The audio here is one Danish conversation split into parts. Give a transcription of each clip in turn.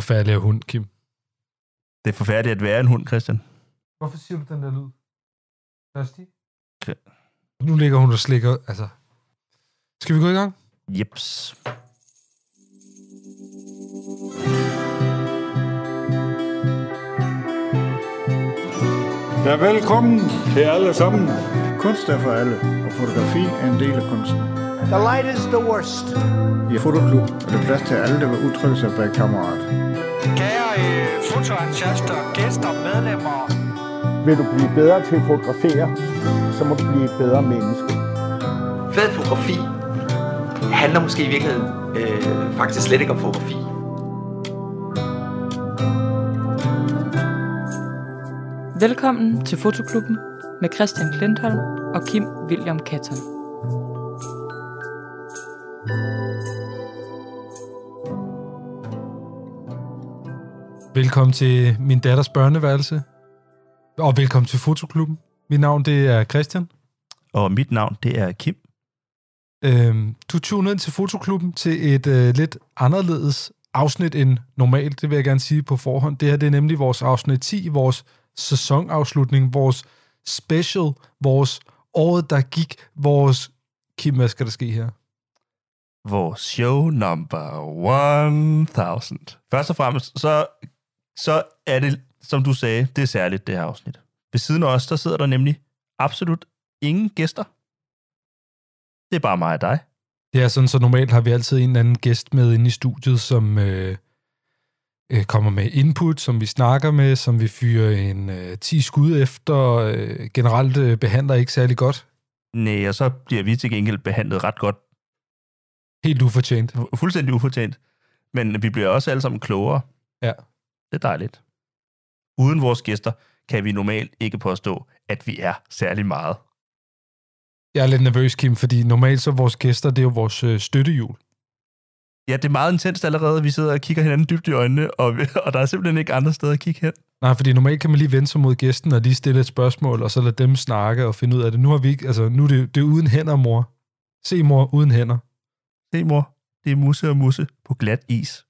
Forfærdelig af hund, Kim. Det er forfærdeligt at være en hund, Christian. Hvorfor siger du den der lyd? Kristi? Okay. Nu ligger hun og slikker, altså... Skal vi gå i gang? Jeps. Ja, velkommen til alle sammen. Kunst er for alle, og fotografi er en del af kunsten. The light is the worst. I Fotoklub er der plads til alle, der vil udtrykke sig bag kameraet. Kære øh, fotoentusiaster, gæster, medlemmer. Vil du blive bedre til at fotografere, så må du blive et bedre menneske. Fed fotografi handler måske i virkeligheden øh, faktisk slet ikke om fotografi. Velkommen til Fotoklubben med Christian Klintholm og Kim William Katton. Velkommen til min datters børneværelse. Og velkommen til Fotoklubben. Mit navn det er Christian. Og mit navn, det er Kim. Øhm, du tuner ind til Fotoklubben til et øh, lidt anderledes afsnit end normalt, det vil jeg gerne sige på forhånd. Det her det er nemlig vores afsnit 10, vores sæsonafslutning, vores special, vores året, der gik, vores... Kim, hvad skal der ske her? Vores show number 1000. Først og fremmest, så, så er det, som du sagde, det er særligt, det her afsnit. Ved siden af os, der sidder der nemlig absolut ingen gæster. Det er bare mig og dig. Det er sådan, så normalt har vi altid en eller anden gæst med inde i studiet, som øh, øh, kommer med input, som vi snakker med, som vi fyrer en øh, 10 skud efter, øh, generelt øh, behandler ikke særlig godt. Nej, og så bliver vi til gengæld behandlet ret godt. Helt ufortjent. Fu- Fuldstændig ufortjent. Men vi bliver også alle sammen klogere. Ja. Det er dejligt. Uden vores gæster kan vi normalt ikke påstå, at vi er særlig meget. Jeg er lidt nervøs, Kim, fordi normalt så vores gæster, det er jo vores øh, støttehjul. Ja, det er meget intenst allerede. Vi sidder og kigger hinanden dybt i øjnene, og, og der er simpelthen ikke andre steder at kigge hen. Nej, fordi normalt kan man lige vende sig mod gæsten og lige stille et spørgsmål, og så lade dem snakke og finde ud af det. Nu har vi ikke, altså nu er det, det er uden hænder, mor. Se, mor, uden hænder. Se, mor, det er musse og musse på glat is.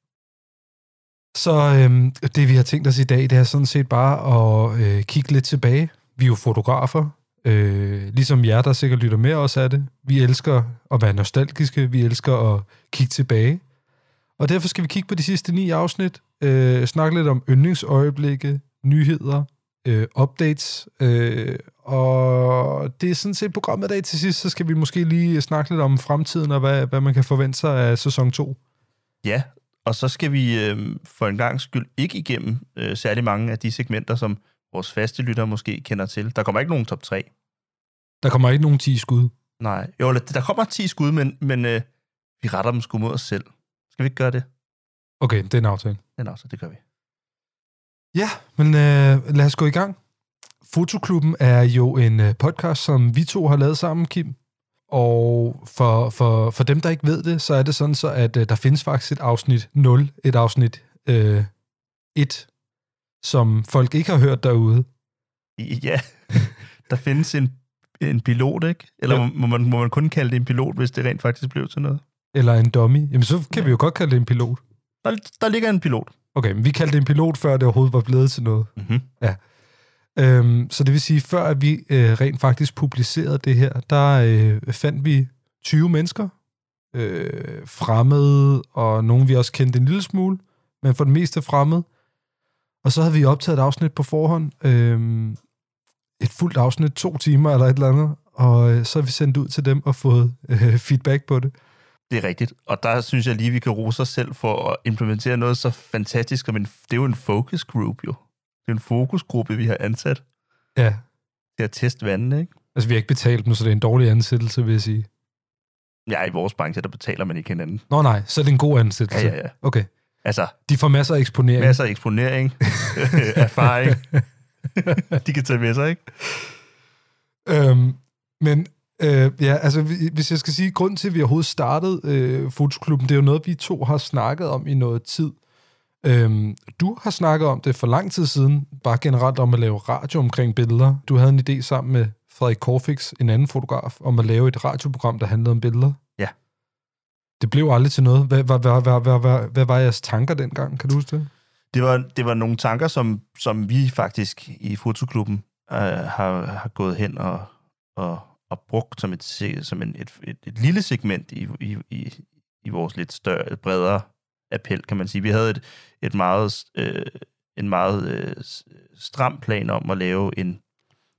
Så øhm, det, vi har tænkt os i dag, det er sådan set bare at øh, kigge lidt tilbage. Vi er jo fotografer, øh, ligesom jer, der sikkert lytter med os af det. Vi elsker at være nostalgiske, vi elsker at kigge tilbage. Og derfor skal vi kigge på de sidste ni afsnit, øh, snakke lidt om yndlingsøjeblikke, nyheder, øh, updates, øh, og det er sådan set programmet i dag til sidst, så skal vi måske lige snakke lidt om fremtiden, og hvad, hvad man kan forvente sig af sæson 2. Ja, og så skal vi øh, for en gang skyld ikke igennem øh, særlig mange af de segmenter, som vores faste lyttere måske kender til. Der kommer ikke nogen top 3. Der kommer ikke nogen 10 skud. Nej, jo, der- kommer 10 skud, men, men øh, vi retter dem sgu mod os selv. Skal vi ikke gøre det? Okay, det er en aftale. Den også, det gør vi. Ja, men øh, lad os gå i gang. Fotoklubben er jo en øh, podcast, som vi to har lavet sammen, Kim. Og for, for, for dem, der ikke ved det, så er det sådan så, at øh, der findes faktisk et afsnit 0, et afsnit øh, 1, som folk ikke har hørt derude. Ja, der findes en, en pilot, ikke? Eller Ja. ja. må, man, må man kun kalde det en pilot, hvis det rent faktisk blev til noget? Eller en dummy. Jamen, så kan Ja. vi jo godt kalde det en pilot. Der, der ligger en pilot. Okay, men vi kaldte det en pilot, før det overhovedet var blevet til noget. Mm-hmm. Øhm, så det vil sige, før at vi øh, rent faktisk publicerede det her, der øh, fandt vi 20 mennesker, øh, fremmede, og nogle vi også kendte en lille smule, men for det meste fremmede. Og så havde vi optaget et afsnit på forhånd, øh, et fuldt afsnit, to timer eller et eller andet, og øh, så har vi sendt ud til dem og fået øh, feedback på det. Det er rigtigt. Og der synes jeg lige, vi kan rose os selv for at implementere noget så fantastisk. Som en, det er jo en focus group, jo. Det er en fokusgruppe, vi har ansat Ja, til at teste vandene, ikke? altså vi har ikke betalt dem, så det er en dårlig ansættelse, vil jeg sige. Ja, i vores branche, der betaler man ikke hinanden. Nå nej, så er det en god ansættelse. Ja, ja, ja. Okay. Altså, De får masser af eksponering. masser af eksponering, erfaring. De kan tage med sig, ikke? Øhm, men øh, ja, altså vi- hvis jeg skal sige, grund til, at vi overhovedet startede øh, Fotoklubben, det er jo noget, vi to har snakket om i noget tid. Øhm, du har snakket om det for lang tid siden, bare generelt om at lave radio omkring billeder. Du havde en idé sammen med Frederik Korfix, en anden fotograf, om at lave et radioprogram, der handlede om billeder. Ja. Det blev aldrig til noget. Hvad, hvad, hvad, hvad, hvad, hvad, hvad var jeres tanker dengang? Kan du huske det? det, var, det var nogle tanker, som, som vi faktisk i fotoklubben øh, har, har gået hen og, og, og brugt som et, som en, et, et, et lille segment i, i, i, i vores lidt større, bredere appel, kan man sige. Vi havde et, et meget, øh, en meget øh, stram plan om at lave en,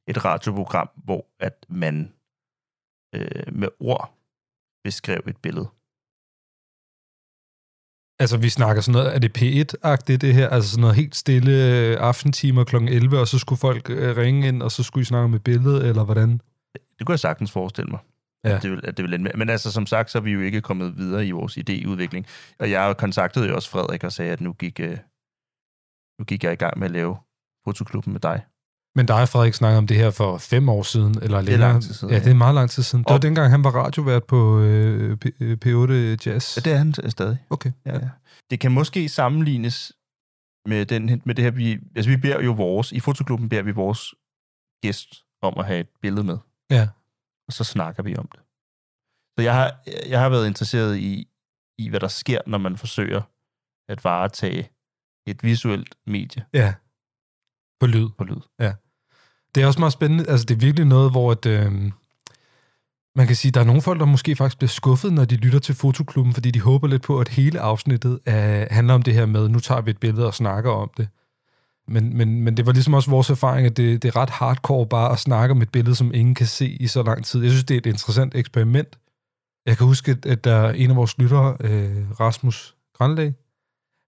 et radioprogram, hvor at man øh, med ord beskrev et billede. Altså, vi snakker sådan noget, er det P1-agtigt det her? Altså sådan noget helt stille øh, aftentimer kl. 11, og så skulle folk øh, ringe ind, og så skulle I snakke med billedet, eller hvordan? Det kunne jeg sagtens forestille mig. Ja. At det vil, at det vil ende med. Men altså, som sagt, så er vi jo ikke kommet videre i vores idéudvikling. Og jeg kontaktede jo også Frederik og sagde, at nu gik, øh, nu gik jeg i gang med at lave fotoklubben med dig. Men dig og Frederik snakkede om det her for fem år siden, eller er længere. lang tid siden, Ja, det er meget lang tid siden. Det var Og- dengang, han var radiovært på øh, P- øh, P8 Jazz. Ja, det er han stadig. Okay. Ja, ja. Det kan måske sammenlignes med, den, med det her, vi, altså vi beder jo vores, i fotoklubben beder vi vores gæst om at have et billede med. Ja. Og så snakker vi om det. Så jeg har, jeg har været interesseret i, i, hvad der sker, når man forsøger at varetage et visuelt medie Ja. På lyd. på lyd. Det er også meget spændende. Altså, det er virkelig noget, hvor at, øh, man kan sige, der er nogle folk, der måske faktisk bliver skuffet, når de lytter til Fotoklubben, fordi de håber lidt på, at hele afsnittet er, handler om det her med, nu tager vi et billede og snakker om det. Men, men, men det var ligesom også vores erfaring, at det, det er ret hardcore bare at snakke om et billede, som ingen kan se i så lang tid. Jeg synes, det er et interessant eksperiment. Jeg kan huske, at- der er en af vores lyttere, øh, Rasmus Granlæg,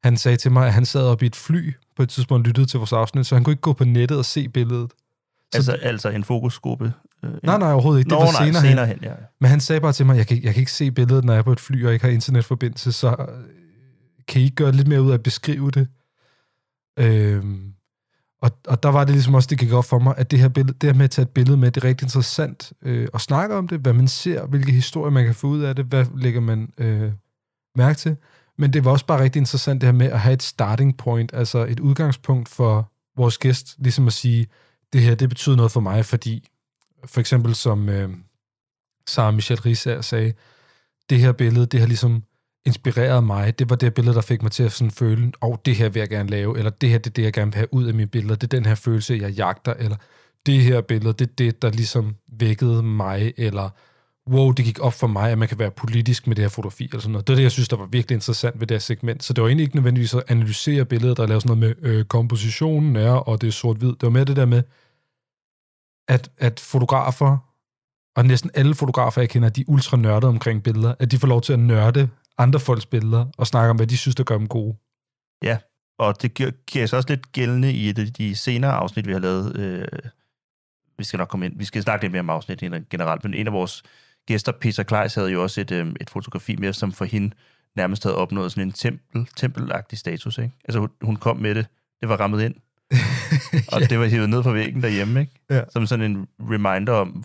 han sagde til mig, at han sad op i et fly på et tidspunkt og lyttede til vores afsnit, så han kunne ikke gå på nettet og se billedet. Så, Altså, altså en fokusgruppe. Øh, nej, nej, overhovedet ikke. Det Nå, var nej, senere, senere hen. hen. Ja. Men han sagde bare til mig, jeg kan, jeg kan ikke se billedet, når jeg er på et fly og ikke har internetforbindelse, så øh, kan I ikke gøre lidt mere ud af at beskrive det? Øhm, og, og der var det ligesom også, det gik op for mig, at det her, billede, det her med at tage et billede med, det er rigtig interessant øh, at snakke om det, hvad man ser, hvilke historier man kan få ud af det, hvad lægger man øh, mærke til. Men det var også bare rigtig interessant det her med at have et starting point, altså et udgangspunkt for vores gæst, ligesom at sige, det her, det betyder noget for mig, fordi for eksempel som øh, Sarah Michelle Risser sagde, det her billede, det har ligesom inspirerede mig. Det var det billede, der fik mig til at sådan føle, åh, oh, det her vil jeg gerne lave, eller det her, det er det, jeg gerne vil have ud af mine billeder. Det er den her følelse, jeg jagter, eller det her billede, det er det, der ligesom vækkede mig, eller wow, det gik op for mig, at man kan være politisk med det her fotografi, eller sådan noget. Det er det, jeg synes, der var virkelig interessant ved det her segment. Så det var egentlig ikke nødvendigvis at analysere billedet, og lave sådan noget med, øh, kompositionen er, og det er sort-hvid. Det var mere det der med, at, at fotografer, og næsten alle fotografer, jeg kender, de er ultra nørdede omkring billeder, at de får lov til at nørde andre folks billeder, og snakke om, hvad de synes, der gør dem gode. Og det giver, giver sig også lidt gældende i et af de senere afsnit, vi har lavet. Øh, vi skal nok komme ind. Vi skal snakke lidt mere om afsnit generelt, men en af vores gæster, Peter Kleis, havde jo også et, øh, et fotografi med, som for hende nærmest havde opnået sådan en tempel, tempelagtig status. Ikke? Altså hun, hun kom med det, det var rammet ind, og det var hævet ned fra væggen derhjemme, ikke? Ja. som sådan en reminder om,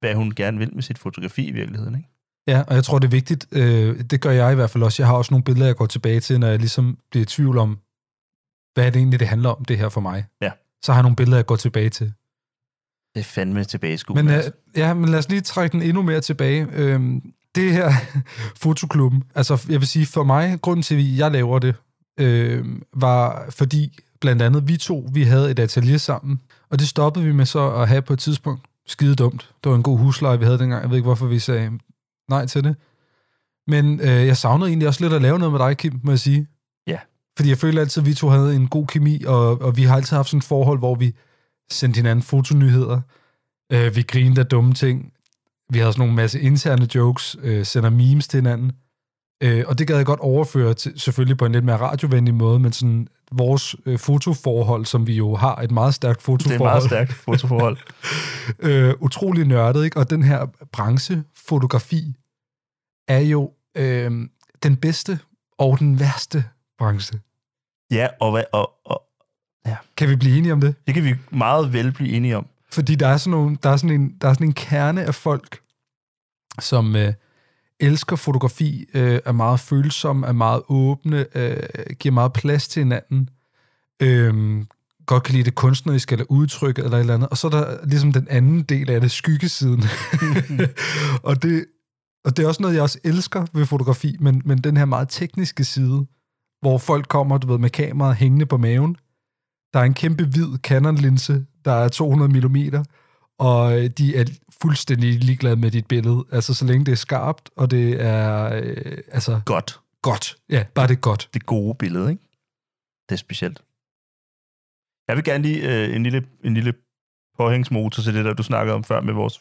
hvad hun gerne vil med sit fotografi i virkeligheden. Ikke? Ja, og jeg tror, det er vigtigt. Øh, det gør jeg i hvert fald også. Jeg har også nogle billeder, jeg går tilbage til, når jeg ligesom bliver i tvivl om, hvad er det egentlig, det handler om, det her for mig. Ja. Så har jeg nogle billeder, jeg går tilbage til. Det er fandme tilbage i Men, øh, altså. ja, men lad os lige trække den endnu mere tilbage. Øhm, det her fotoklubben, altså jeg vil sige, for mig, grunden til, at jeg laver det, øh, var fordi blandt andet vi to, vi havde et atelier sammen, og det stoppede vi med så at have på et tidspunkt. Skide dumt. Det var en god husleje, vi havde dengang. Jeg ved ikke, hvorfor vi sagde nej til det. Men øh, jeg savnede egentlig også lidt at lave noget med dig, Kim, må jeg sige. Ja. Fordi jeg føler altid, at vi to havde en god kemi, og, og vi har altid haft sådan et forhold, hvor vi sendte hinanden fotonyheder. Øh, vi grinede af dumme ting. Vi havde sådan nogle masse interne jokes, øh, sender memes til hinanden. Øh, og det gad jeg godt overføre til, selvfølgelig på en lidt mere radiovenlig måde, men sådan vores øh, fotoforhold, som vi jo har et meget stærkt Det fotoforhold. er et meget stærkt fotoforhold. øh, utrolig nørdet, ikke? Og den her branche, fotografi, er jo øh, den bedste og den værste branche. ja, og, hvad, og, og Kan vi blive enige om det? det kan vi meget vel blive enige om. Fordi der er sådan, nogle, der er sådan, en, der er sådan en kerne af folk, som øh, elsker fotografi, øh, er meget følsomme, er meget åbne, øh, giver meget plads til hinanden, øh, godt kan lide det kunstneriske eller udtrykket eller et eller andet. Og så er der ligesom den anden del af det, skyggesiden. og, det, og det er også noget, jeg også elsker ved fotografi, men, men den her meget tekniske side, hvor folk kommer, du ved, med kameraet hængende på maven. Der er en kæmpe hvid Canon-linse, der er 200 mm, og øh, de er fuldstændig ligeglade med dit billede. Altså, så længe det er skarpt, og det er, øh, altså, Godt. godt. Ja, bare det er godt. Det gode billede, ikke? Det er specielt. Jeg vil gerne lige øh, en lille, en lille påhængsmotor til det der, du snakkede om før med vores,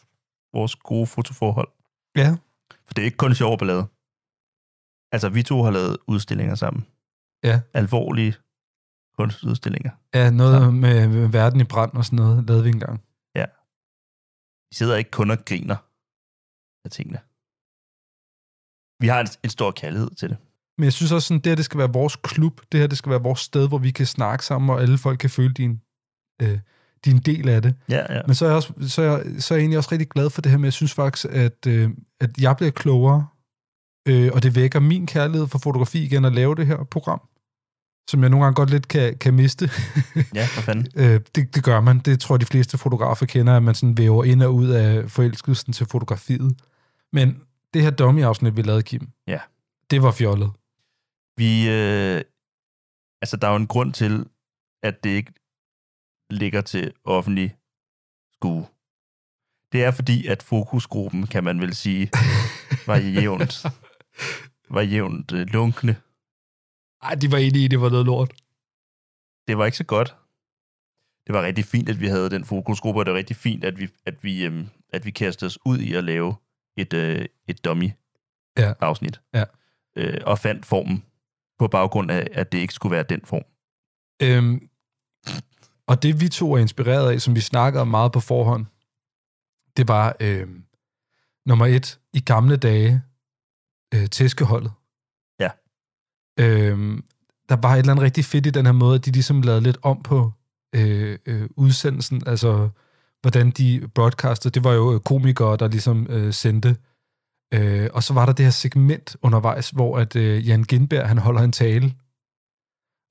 vores gode fotoforhold. Ja. For det er ikke kun sjov ballade. Altså, vi to har lavet udstillinger sammen. Ja. Alvorlige kunstudstillinger. Ja, noget med, med verden i brand og sådan noget, lavede vi engang. Vi sidder ikke kun og griner af tingene. Vi har en, en stor kærlighed til det. Men jeg synes også, sådan, det her det skal være vores klub. Det her det skal være vores sted, hvor vi kan snakke sammen, og alle folk kan føle din, øh, din del af det. Ja, ja. Men så er, jeg også, så, er jeg, så er jeg egentlig også rigtig glad for det her, men jeg synes faktisk, at, øh, at jeg bliver klogere, øh, og det vækker min kærlighed for fotografi igen at lave det her program, som jeg nogle gange godt lidt kan, kan miste. Ja, for fanden. øh, det, det gør man. Det tror jeg, de fleste fotografer kender, at man sådan væver ind og ud af forelskelsen til fotografiet. Men det her dummy-afsnit, vi lavede, Kim, Ja. det var fjollet. Vi, øh, altså, der er jo en grund til, at det ikke ligger til offentlig skue. Det er fordi, at fokusgruppen, kan man vel sige, var jævnt, var jævnt øh, lunkne. Ej, de var enige i, det var noget lort. Det var ikke så godt. Det var rigtig fint, at vi havde den fokusgruppe, og det var rigtig fint, at vi, at vi, øhm, at vi kastede os ud i at lave et, øh, et dummy-afsnit. Ja. Øh, og fandt formen på baggrund af, at det ikke skulle være den form. Øhm, og det vi to er inspireret af, som vi snakkede om meget på forhånd, det var øhm, nummer et, i gamle dage, øh, tæskeholdet. Ja. Øhm, der var et eller andet rigtig fedt i den her måde, at de ligesom lavede lidt om på øh, øh, udsendelsen, altså hvordan de broadcastede. Det var jo øh, komikere, der ligesom øh, sendte. Øh, og så var der det her segment undervejs, hvor at øh, Jan Gindberg, han holder en tale,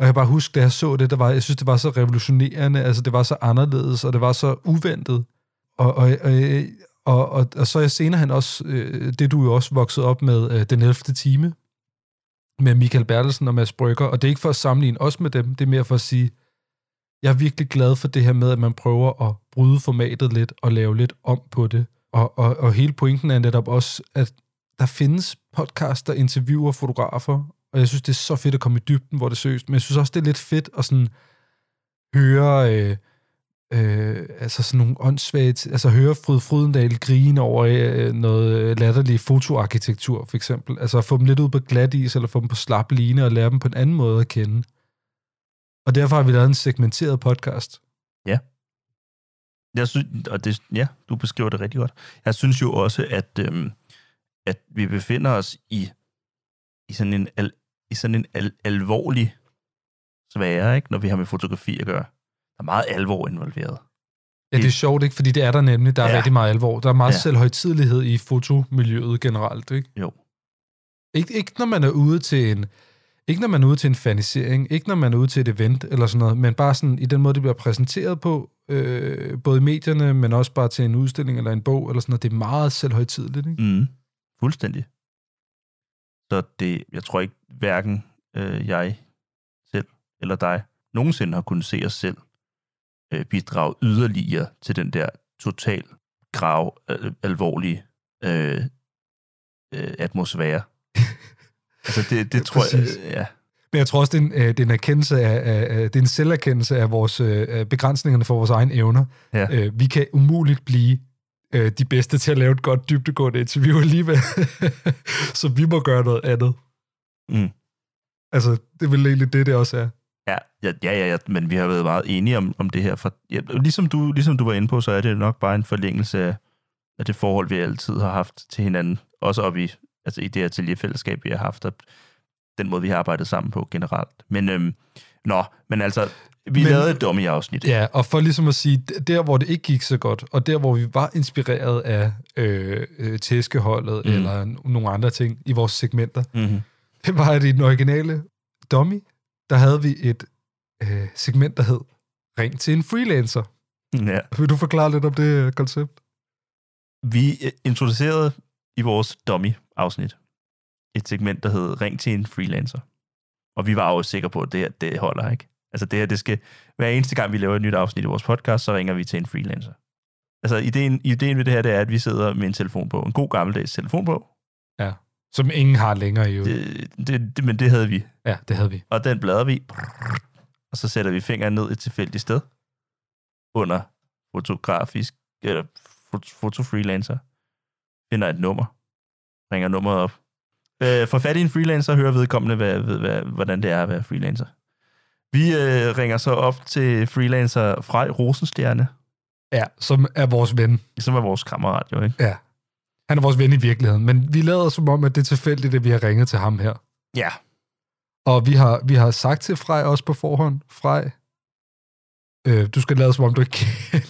og jeg kan bare huske, da jeg så det, der var, jeg synes, det var så revolutionerende, altså det var så anderledes, og det var så uventet. Og, og, og, og, og, og så er jeg senere han også, øh, det du jo også vokset op med, øh, den 11. time, med Michael Bertelsen og Mads Brygger, og det er ikke for at sammenligne os med dem, det er mere for at sige, jeg er virkelig glad for det her med, at man prøver at bryde formatet lidt, og lave lidt om på det. Og, og, og hele pointen er netop også, at der findes podcasts, der interviewer fotografer, og jeg synes, det er så fedt at komme i dybden, hvor det er seriøst, men jeg synes også, det er lidt fedt at sådan høre, øh, øh, altså sådan nogle åndssvagt, altså høre Fryd Frydendal grine over øh, noget øh, latterlig fotoarkitektur, for eksempel. Altså få dem lidt ud på glat is, eller få dem på slap line, og lære dem på en anden måde at kende. Og derfor har vi lavet en segmenteret podcast. Ja. Jeg synes, og det, ja, du beskriver det rigtig godt. Jeg synes jo også, at, øhm, at vi befinder os i, i sådan en, al, i sådan en al, alvorlig svære, ikke? når vi har med fotografi at gøre. Der er meget alvor involveret. Ja, det er sjovt, ikke? Fordi det er der nemlig. Der er Ja. rigtig meget alvor. Der er meget Ja. selvhøjtidelighed i fotomiljøet generelt, ikke? Jo. Ikke, ikke når man er ude til en ikke når man er ude til en fanisering, ikke når man er ude til et event eller sådan noget, men bare sådan i den måde, det bliver præsenteret på, øh, både i medierne, men også bare til en udstilling eller en bog eller sådan noget. Det er meget selvhøjtideligt, ikke? Mm, fuldstændig. Så det, jeg tror ikke, hverken øh, jeg selv eller dig nogensinde har kunnet se os selv øh, bidrage yderligere til den der total grav øh, alvorlige øh, øh, atmosfære. altså det, det tror jeg, Præcis. øh, ja. Men jeg tror også, det er en, øh, det er en, erkendelse af, af, det er en selverkendelse af vores øh, af begrænsningerne for vores egne evner. Ja. Vi kan umuligt blive de bedste til at lave et godt dybdegående interview alligevel. Så vi må gøre noget andet. Mm. Altså, det er vel egentlig det, det også er. Ja, ja, ja, ja, ja, men vi har været meget enige om, om det her. For, ja, ligesom, du, ligesom du var inde på, så er det nok bare en forlængelse af, af det forhold, vi altid har haft til hinanden. Også op i, altså i det atelierfællesskab, vi har haft, og den måde, vi har arbejdet sammen på generelt. Men, øhm, nå, men altså, vi men, lavede et dummy-afsnit. Ja, og for ligesom at sige, der hvor det ikke gik så godt, og der hvor vi var inspireret af øh, øh, tæskeholdet Mm. eller nogle andre ting i vores segmenter, Mm-hmm. det var, at i den originale Dummy, der havde vi et øh, segment, der hed Ring til en freelancer. Ja. Vil du forklare lidt om det koncept? Vi øh, introducerede i vores dummy-afsnit et segment, der hed Ring til en freelancer. Og vi var jo sikre på, at det her, det holder, ikke? Altså det her, det skal... Hver eneste gang, vi laver et nyt afsnit i vores podcast, så ringer vi til en freelancer. Altså ideen, ideen ved det her, det er, at vi sidder med en telefon på. En god gammeldags telefon på. Ja. Som ingen har længere i øvrigt. Det, det, det, men det havde vi. Ja, det havde vi. Og den bladrer vi. Og så sætter vi fingeren ned et tilfældigt sted. Under fotografisk... Eller fot- fotofreelancer. Finder et nummer. Ringer nummeret op. Øh, får fat i en freelancer, hører vedkommende, hvad, ved, hvad, hvordan det er at være freelancer. Vi øh, ringer så op til freelancer Frej Rosenstjerne, Ja, som er vores ven. som er vores kammerat jo, ikke? Ja. Han er vores ven i virkeligheden, men vi lader som om, at det er tilfældigt, at vi har ringet til ham her. Ja. Og vi har, vi har sagt til Frej også på forhånd, Frej, øh, du skal lade som om, du ikke kender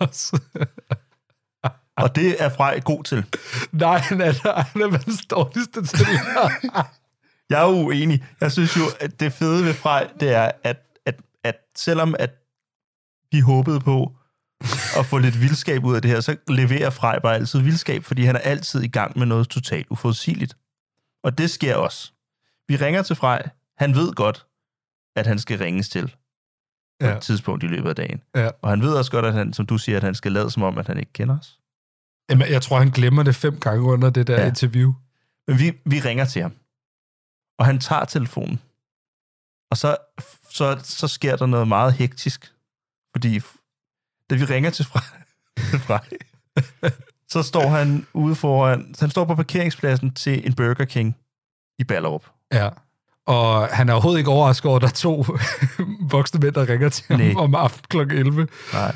os. Og det er Frej god til. Nej, han er, han er verdens dårligste til. Jeg er uenig. Jeg synes jo, at det fede ved Frej, det er, at, at, at selvom at vi håbede på at få lidt vildskab ud af det her, så leverer Frej bare altid vildskab, fordi han er altid i gang med noget totalt uforudsigeligt. Og det sker også. Vi ringer til Frej. Han ved godt, at han skal ringes til på Ja. et tidspunkt i løbet af dagen. Ja. Og han ved også godt, at han, som du siger, at han skal lade som om, at han ikke kender os. Jamen, jeg tror, han glemmer det fem gange under det der Ja. interview. Men vi, vi ringer til ham. Og han tager telefonen. Og så, så, så sker der noget meget hektisk. Fordi da vi ringer til Frej, så står han ude foran... Han står på parkeringspladsen til en Burger King i Ballerup. Ja. Og han er overhovedet ikke overrasket over, at der er to voksne mænd, der ringer til ham Nej. om aftenen kl. 11. Nej.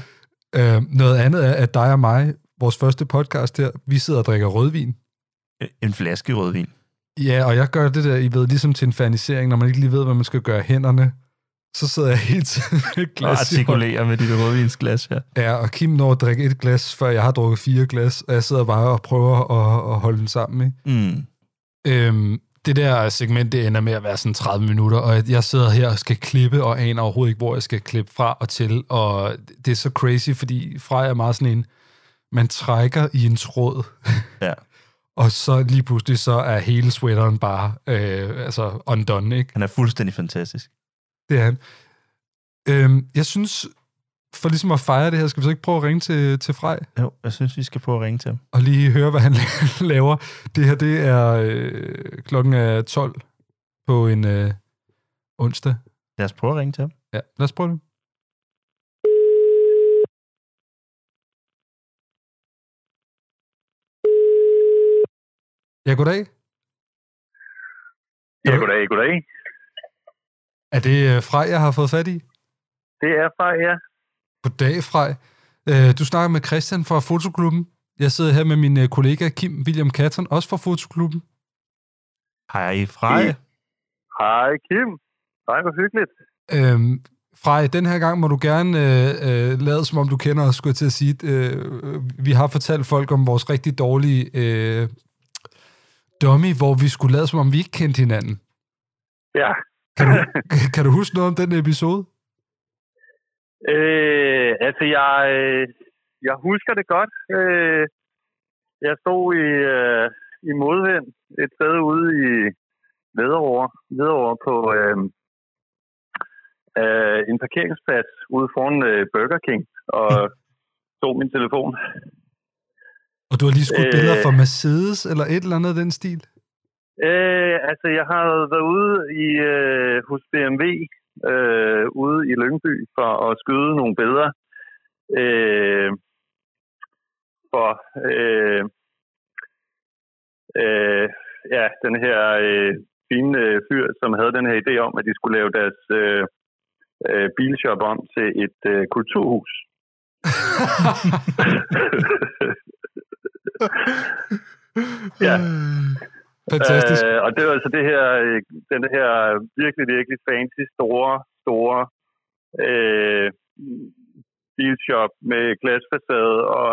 Øh, noget andet er, at dig og mig, vores første podcast her, vi sidder og drikker rødvin. En flaske rødvin. Ja, og jeg gør det der, I ved, ligesom til en fanisering, når man ikke lige ved, hvad man skal gøre hænderne. Så sidder jeg hele tiden med et Og glas hånden. artikulerer med dit rødvinsglas her. Ja, og Kim når at drikke et glas, før jeg har drukket fire glas, og jeg sidder bare og prøver at, at holde den sammen. Ikke? Mm. Øhm, det der segment, det ender med at være sådan 30 minutter, og jeg sidder her og skal klippe, og aner overhovedet ikke, hvor jeg skal klippe fra og til, og det er så crazy, fordi fra er meget sådan en, man trækker i en tråd, Ja. og så lige pludselig så er hele sweateren bare øh, altså undone, ikke? Han er fuldstændig fantastisk. Det er han. Øhm, jeg synes, for ligesom at fejre det her, skal vi så ikke prøve at ringe til, til Frej? Jo, jeg synes, vi skal prøve at ringe til ham. og lige høre, hvad han laver. Det her, det er øh, klokken er 12 på en øh, onsdag. Lad os prøve at ringe til ham. Ja, lad os prøve det. Ja, goddag. Ja, goddag, goddag. Er det øh, Frej, jeg har fået fat i? Det er fra ja. Goddag, Frej. Øh, du snakker med Christian fra Fotoklubben. Jeg sidder her med min øh, kollega Kim William Katten, også fra Fotoklubben. Hej, Frej. Hej, Kim. Hej, hvor hyggeligt. Øhm, Frej, den her gang må du gerne øh, øh, lade som om du kender os, skulle jeg til at sige. Øh, vi har fortalt folk om vores rigtig dårlige øh, dummy, hvor vi skulle lade som om vi ikke kendte hinanden. Ja. Kan du, kan du huske noget om den episode? Øh, altså, jeg, øh, jeg husker det godt. Øh, jeg stod i, øh, i modvind et sted ude i Hvidovre, Hvidovre på øh, øh, en parkeringsplads ude foran øh, Burger King og tog min telefon. Og du har lige skudt Øh. billeder fra Mercedes, eller et eller andet af den stil? Øh, altså, jeg har været ude i, øh, hos BMW øh, ude i Lyngby for at skyde nogle billeder øh, for øh, øh, ja, den her øh, fine øh, fyr, som havde den her idé om, at de skulle lave deres øh, øh, bilshop om til et øh, kulturhus. ja. Fantastisk. Øh, og det var altså det her, øh, den her virkelig, virkelig fancy, store, store øh, bilshop med glasfacade og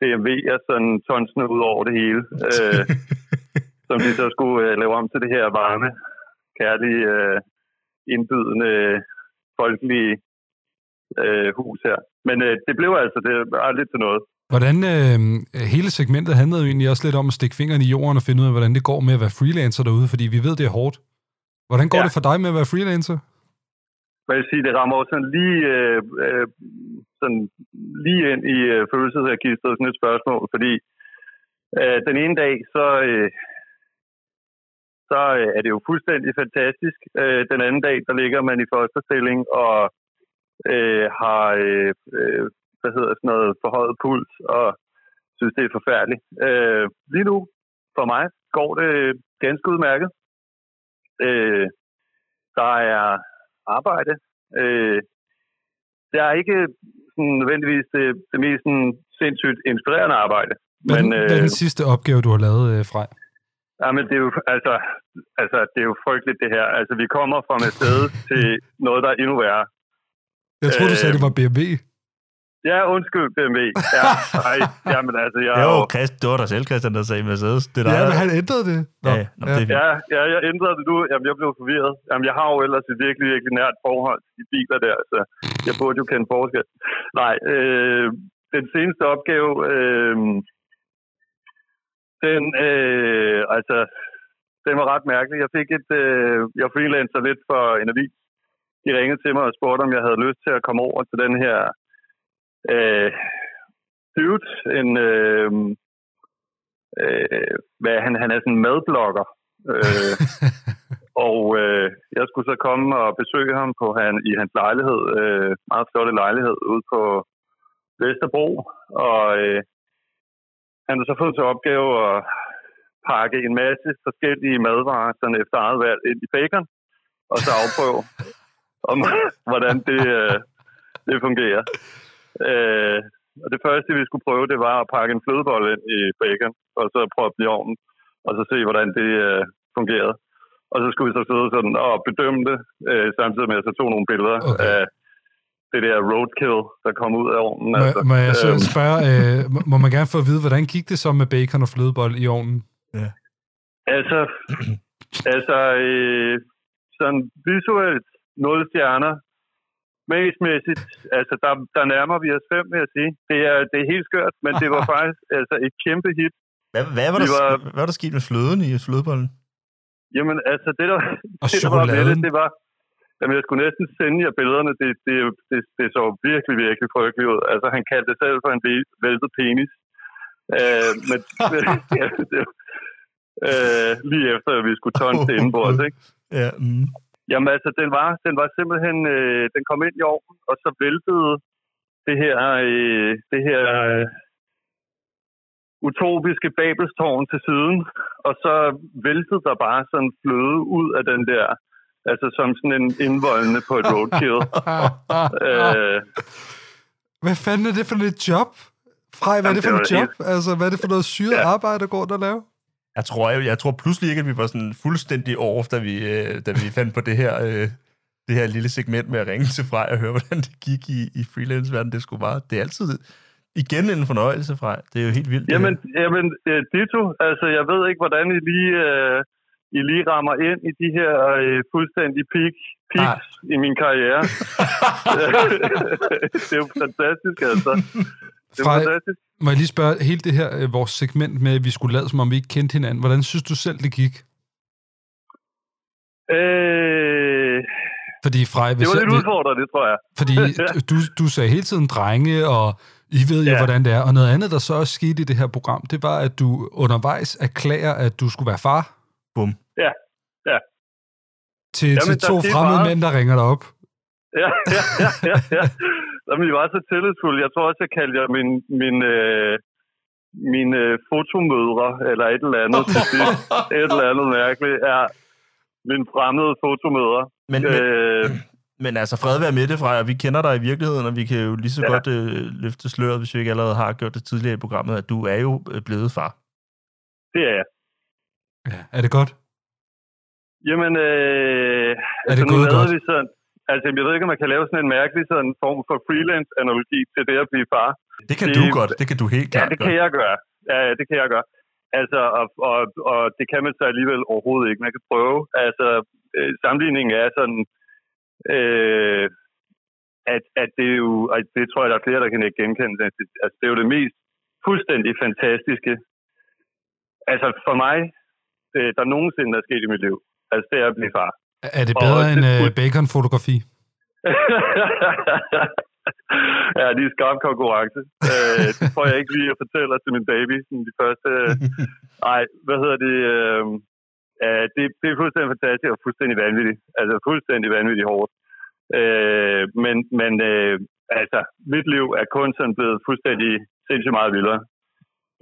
BMW'er sådan tonsende ud over det hele. Øh, som de så skulle øh, lave om til det her varme, kærlige, øh, indbydende, folkelige øh, hus her. Men øh, det blev altså det aldrig til noget. Hvordan øh, hele segmentet handlede jo egentlig også lidt om at stikke fingeren i jorden og finde ud af, hvordan det går med at være freelancer derude, fordi vi ved, det er hårdt. Hvordan går Ja. det for dig med at være freelancer? hvad vil jeg sige, det rammer jo sådan lige, øh, øh, sådan lige ind i øh, følelsesregisteret, sådan et spørgsmål, fordi øh, den ene dag, så, øh, så øh, er det jo fuldstændig fantastisk. Øh, den anden dag, der ligger man i fosterstilling og øh, har, øh, hvad hedder sådan noget, forhøjet puls, og synes, det er forfærdeligt. Øh, lige nu, for mig, går det ganske udmærket. Øh, der er arbejde. Øh, det er ikke sådan, nødvendigvis det, det mest sådan, sindssygt inspirerende arbejde. Hvad, Men, hvad er øh, den sidste opgave, du har lavet øh, fra? ja, men det er jo, altså, altså, det er jo frygteligt det her. Altså, vi kommer fra Mercedes til noget, der er endnu værre. Jeg troede, du sagde, Øh, det var BMW. Ja, undskyld, BMW. Ja, nej, jamen altså, jeg Det var, jo... jo Christ, det var dig selv, Christian, der sagde Mercedes. Det er dig, Ja, men han ændrede det. Nå, Ja, nå, det er Ja, ja, jeg ændrede det nu. Jamen, jeg blev forvirret. Jamen, jeg har jo ellers et virkelig, virkelig nært forhold til de biler der, så jeg burde jo kende forskel. Nej, øh, den seneste opgave, øh, den, øh, altså, den var ret mærkelig. Jeg fik et, øh, jeg freelancer lidt for en avis. De ringede til mig og spurgte, om jeg havde lyst til at komme over til den her øh, dude, en, øh, øh, hvad, han, han er sådan en madblogger. Øh, og øh, jeg skulle så komme og besøge ham på han, i hans lejlighed, øh, meget flotte lejlighed ude på Vesterbro. Og øh, han har så fået til opgave at pakke en masse forskellige madvarer sådan efter eget valg ind i bacon, og så afprøve, om, hvordan det, øh, det fungerer. Øh, og det første, vi skulle prøve, det var at pakke en flødebolle ind i bacon, og så proppe den i ovnen, og så se, hvordan det øh, fungerede. Og så skulle vi så sidde sådan og bedømme det, øh, samtidig med at jeg så tog nogle billeder Okay. af det der roadkill, der kom ud af ovnen. Må, må jeg så Øhm, spørge, øh, må- man gerne få at vide, hvordan gik det så med bacon og flødebold i ovnen? Altså, altså øh, sådan visuelt 0 stjerner. Smagsmæssigt, altså der, der nærmer vi os fem, vil jeg sige. Det er, det er helt skørt, men det var faktisk altså, et kæmpe hit. Hvad, hvad, var Vi der, var- hvad var der sket med fløden i flødebollen? Jamen altså, det der, Og det, der var med det, det var... Jamen, jeg skulle næsten sende jer billederne. Det, det, det, det så virkelig, virkelig frygteligt ud. Altså, han kaldte det selv for en væ- væltet penis. Øh, men, ja, det, øh, lige efter, at vi skulle tånde det indenbords, ikke? Ja, mm. Jamen altså, den var, den var simpelthen, øh, den kom ind i ovnen, og så væltede det her, øh, det her øh, utopiske babelstårn til siden, og så væltede der bare sådan fløde ud af den der, altså som sådan en indvoldende på et roadkill. øh, Hvad fanden er det for et job? Frej, hvad er det for et job? Altså, hvad er det for noget syret Ja. arbejde, der går der lave? Jeg tror, jeg, jeg tror pludselig ikke, at vi var sådan fuldstændig off, da vi, øh, da vi fandt på det her, øh, det her lille segment med at ringe til Frej og høre, hvordan det gik i, i freelance-verdenen. Det skulle bare, det er altid igen en fornøjelse, Frej. Det er jo helt vildt. jamen, jamen øh, Dito, altså jeg ved ikke, hvordan I lige, øh, I lige rammer ind i de her øh, fuldstændig peak, peaks i min karriere. det er jo fantastisk, altså. Det er Frej, fantastisk. må jeg lige spørge, hele det her, øh, vores segment med, at vi skulle lade, som om vi ikke kendte hinanden, hvordan synes du selv, det gik? Øh, Fordi Frej, det hvis var jeg, lidt udfordrende, det tror jeg. fordi du, du sagde hele tiden drenge, og I ved jo, Ja. hvordan det er. Og noget andet, der så også skete i det her program, det var, at du undervejs erklærer, at du skulle være far Bum. Ja, ja. til, Jamen, til to fremmede meget. mænd, der ringer dig op. Ja, ja, ja, ja. ja. Jamen, I var så tillidsfulde. Jeg tror også, jeg kaldte jer min, min, øh, mine øh, fotomødre, eller et eller andet til sidst. Et eller andet mærkeligt. Ja, min fremmede fotomødre. Men, men, Øh, men altså, fred være med det, Frej, og vi kender dig i virkeligheden, og vi kan jo lige så Ja. godt øh, løfte sløret, hvis vi ikke allerede har gjort det tidligere i programmet, at du er jo øh, blevet far. det er jeg. Ja. Er det godt? Jamen, øh, Er det nu gået lavede godt? vi sådan, altså, jeg ved ikke, om man kan lave sådan en mærkelig sådan form for freelance-analogi til det at blive far. Det kan Det- du godt, det kan du helt Ja, klart det kan jeg gøre. Ja, ja, det kan jeg gøre. Altså, og, og, og det kan man så alligevel overhovedet ikke. Man kan prøve. Altså, øh, sammenligningen er sådan, øh, at, at det er jo, og det tror jeg, der er flere, der kan ikke genkende. det. Altså, det er jo det mest fuldstændig fantastiske. Altså, for mig, det, der nogensinde er sket i mit liv. Altså, det er at blive far. Er det Og bedre det end øh, skulle- bacon-fotografi? ja, de er skarp konkurrence. Øh, det tror jeg ikke lige, jeg fortæller til min baby. Sådan de første... Nej, hvad hedder det? Øh, øh, det, det er fuldstændig fantastisk og fuldstændig vanvittigt. Altså fuldstændig vanvittigt hårdt. Øh, men men øh, altså, mit liv er kun sådan blevet fuldstændig sindssygt meget vildere.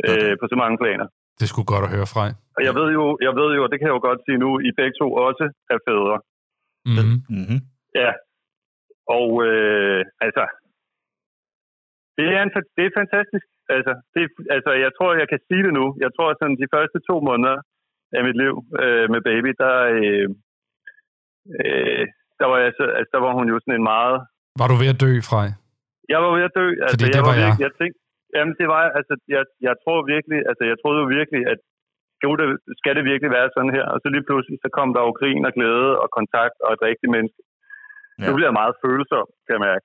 Øh, på så mange planer. Det sgu godt at høre fra. Og jeg ved jo, jeg ved jo, og det kan jeg jo godt sige nu, I begge to også er fædre. Mm-hmm. Mm-hmm. Ja. Og øh, altså, det er, en, det er fantastisk. Altså, det, altså, jeg tror, jeg kan sige det nu. Jeg tror, at sådan de første to måneder af mit liv øh, med baby, der, øh, øh, der, var jeg, så, altså, der var hun jo sådan en meget... Var du ved at dø, Frej? Jeg var ved at dø. Altså, Fordi det var jeg. virkelig, jeg tænkte, jamen, det var, altså, jeg, jeg tror virkelig, altså, jeg troede jo virkelig, at skal det, skal det virkelig være sådan her? Og så lige pludselig, så kom der jo grin og glæde og kontakt og et rigtigt menneske. Ja. Nu bliver jeg meget følsom, kan jeg mærke.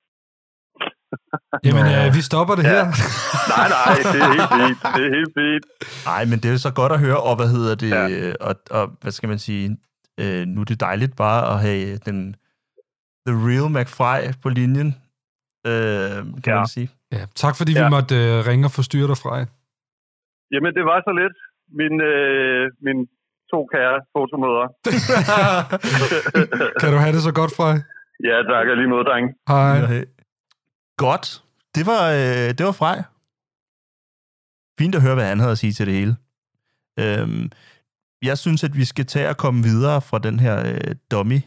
Jamen, øh, vi stopper det Ja. her. Nej, nej, det er helt fint. Det er helt fint. Nej, men det er så godt at høre, og hvad hedder det, Ja. og, og hvad skal man sige, øh, nu er det dejligt bare at have den The Real McFly på linjen, øh, kan Ja. man sige. Ja, tak fordi vi Ja. måtte øh, ringe og forstyrre dig, Frej. Jamen, det var så lidt. Min, øh, min to kære fotomøder. Kan du have det så godt, Frej? ja, tak. og Lige måde, drenge. Hej. Ja. Godt. Det var, øh, det var Frej. Fint at høre, hvad han havde at sige til det hele. Øhm, jeg synes, at vi skal tage og komme videre fra den her øh, dummy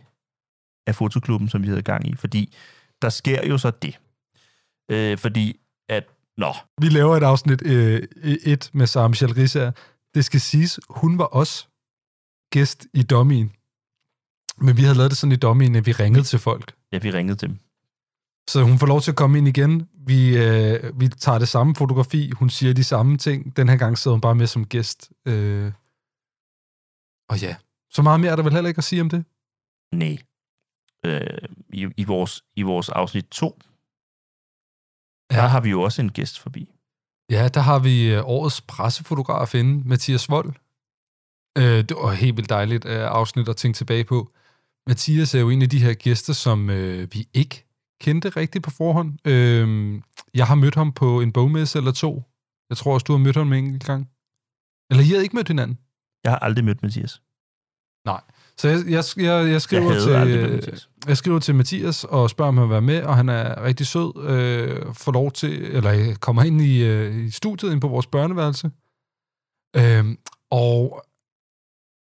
af fotoklubben, som vi havde gang i, fordi der sker jo så det. Øh, fordi at, nå, Vi laver et afsnit øh, et med Sarah Michelle Risser. Det skal siges, hun var også gæst i Dommien. Men vi havde lavet det sådan i Dommien, at vi ringede til folk. ja, vi ringede til dem. Så hun får lov til at komme ind igen. Vi, øh, vi tager det samme fotografi. Hun siger de samme ting. Den her gang sidder hun bare med som gæst. Øh, og ja, så meget mere er der vel heller ikke at sige om det. Nej. Øh, i, i, vores, I vores afsnit 2, ja. der har vi jo også en gæst forbi. Ja, der har vi øh, årets pressefotograf inde, Mathias Vold. Øh, det var helt vildt dejligt øh, afsnit at tænke tilbage på. Mathias er jo en af de her gæster, som øh, vi ikke kendte rigtigt på forhånd. Øh, jeg har mødt ham på en bogmesse eller to. Jeg tror også, du har mødt ham en enkelt gang. Eller I havde ikke mødt hinanden? Jeg har aldrig mødt Mathias. Så jeg, jeg, jeg, jeg, skriver, Jeg havde aldrig mødt til, Mathias jeg skriver til Mathias og spørger, om han vil være med, og han er rigtig sød. Øh, får lov til, eller øh, kommer ind i, øh, i studiet ind på vores børneværelse. Øh, og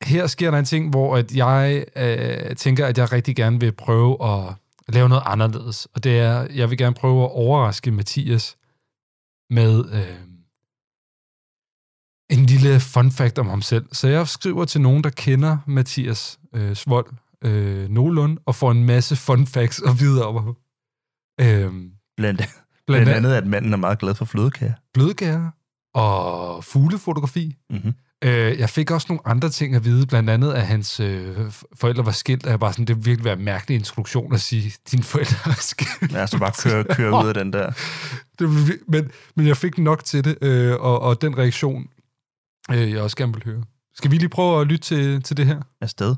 her sker der en ting, hvor at jeg øh, tænker, at jeg rigtig gerne vil prøve at lave noget anderledes. Og det er, jeg vil gerne prøve at overraske Mathias med øh, en lille fun fact om ham selv. Så jeg skriver til nogen, der kender Mathias øh, Svold øh, nogenlunde, og får en masse fun facts at vide om ham. Øh, Blandt, blandt blandt andet at manden er meget glad for flødekager. blødgærer og fuglefotografi. Mm-hmm. Øh, jeg fik også nogle andre ting at vide, blandt andet, at hans øh, forældre var skilt, og jeg bare sådan, det ville virkelig være en mærkelig introduktion at sige, dine forældre er skilt. Os så bare køre, køre ud af den der. Det ville men, men jeg fik nok til det, øh, og, og den reaktion, øh, jeg også gerne vil høre. Skal vi lige prøve at lytte til, til det her? afsted.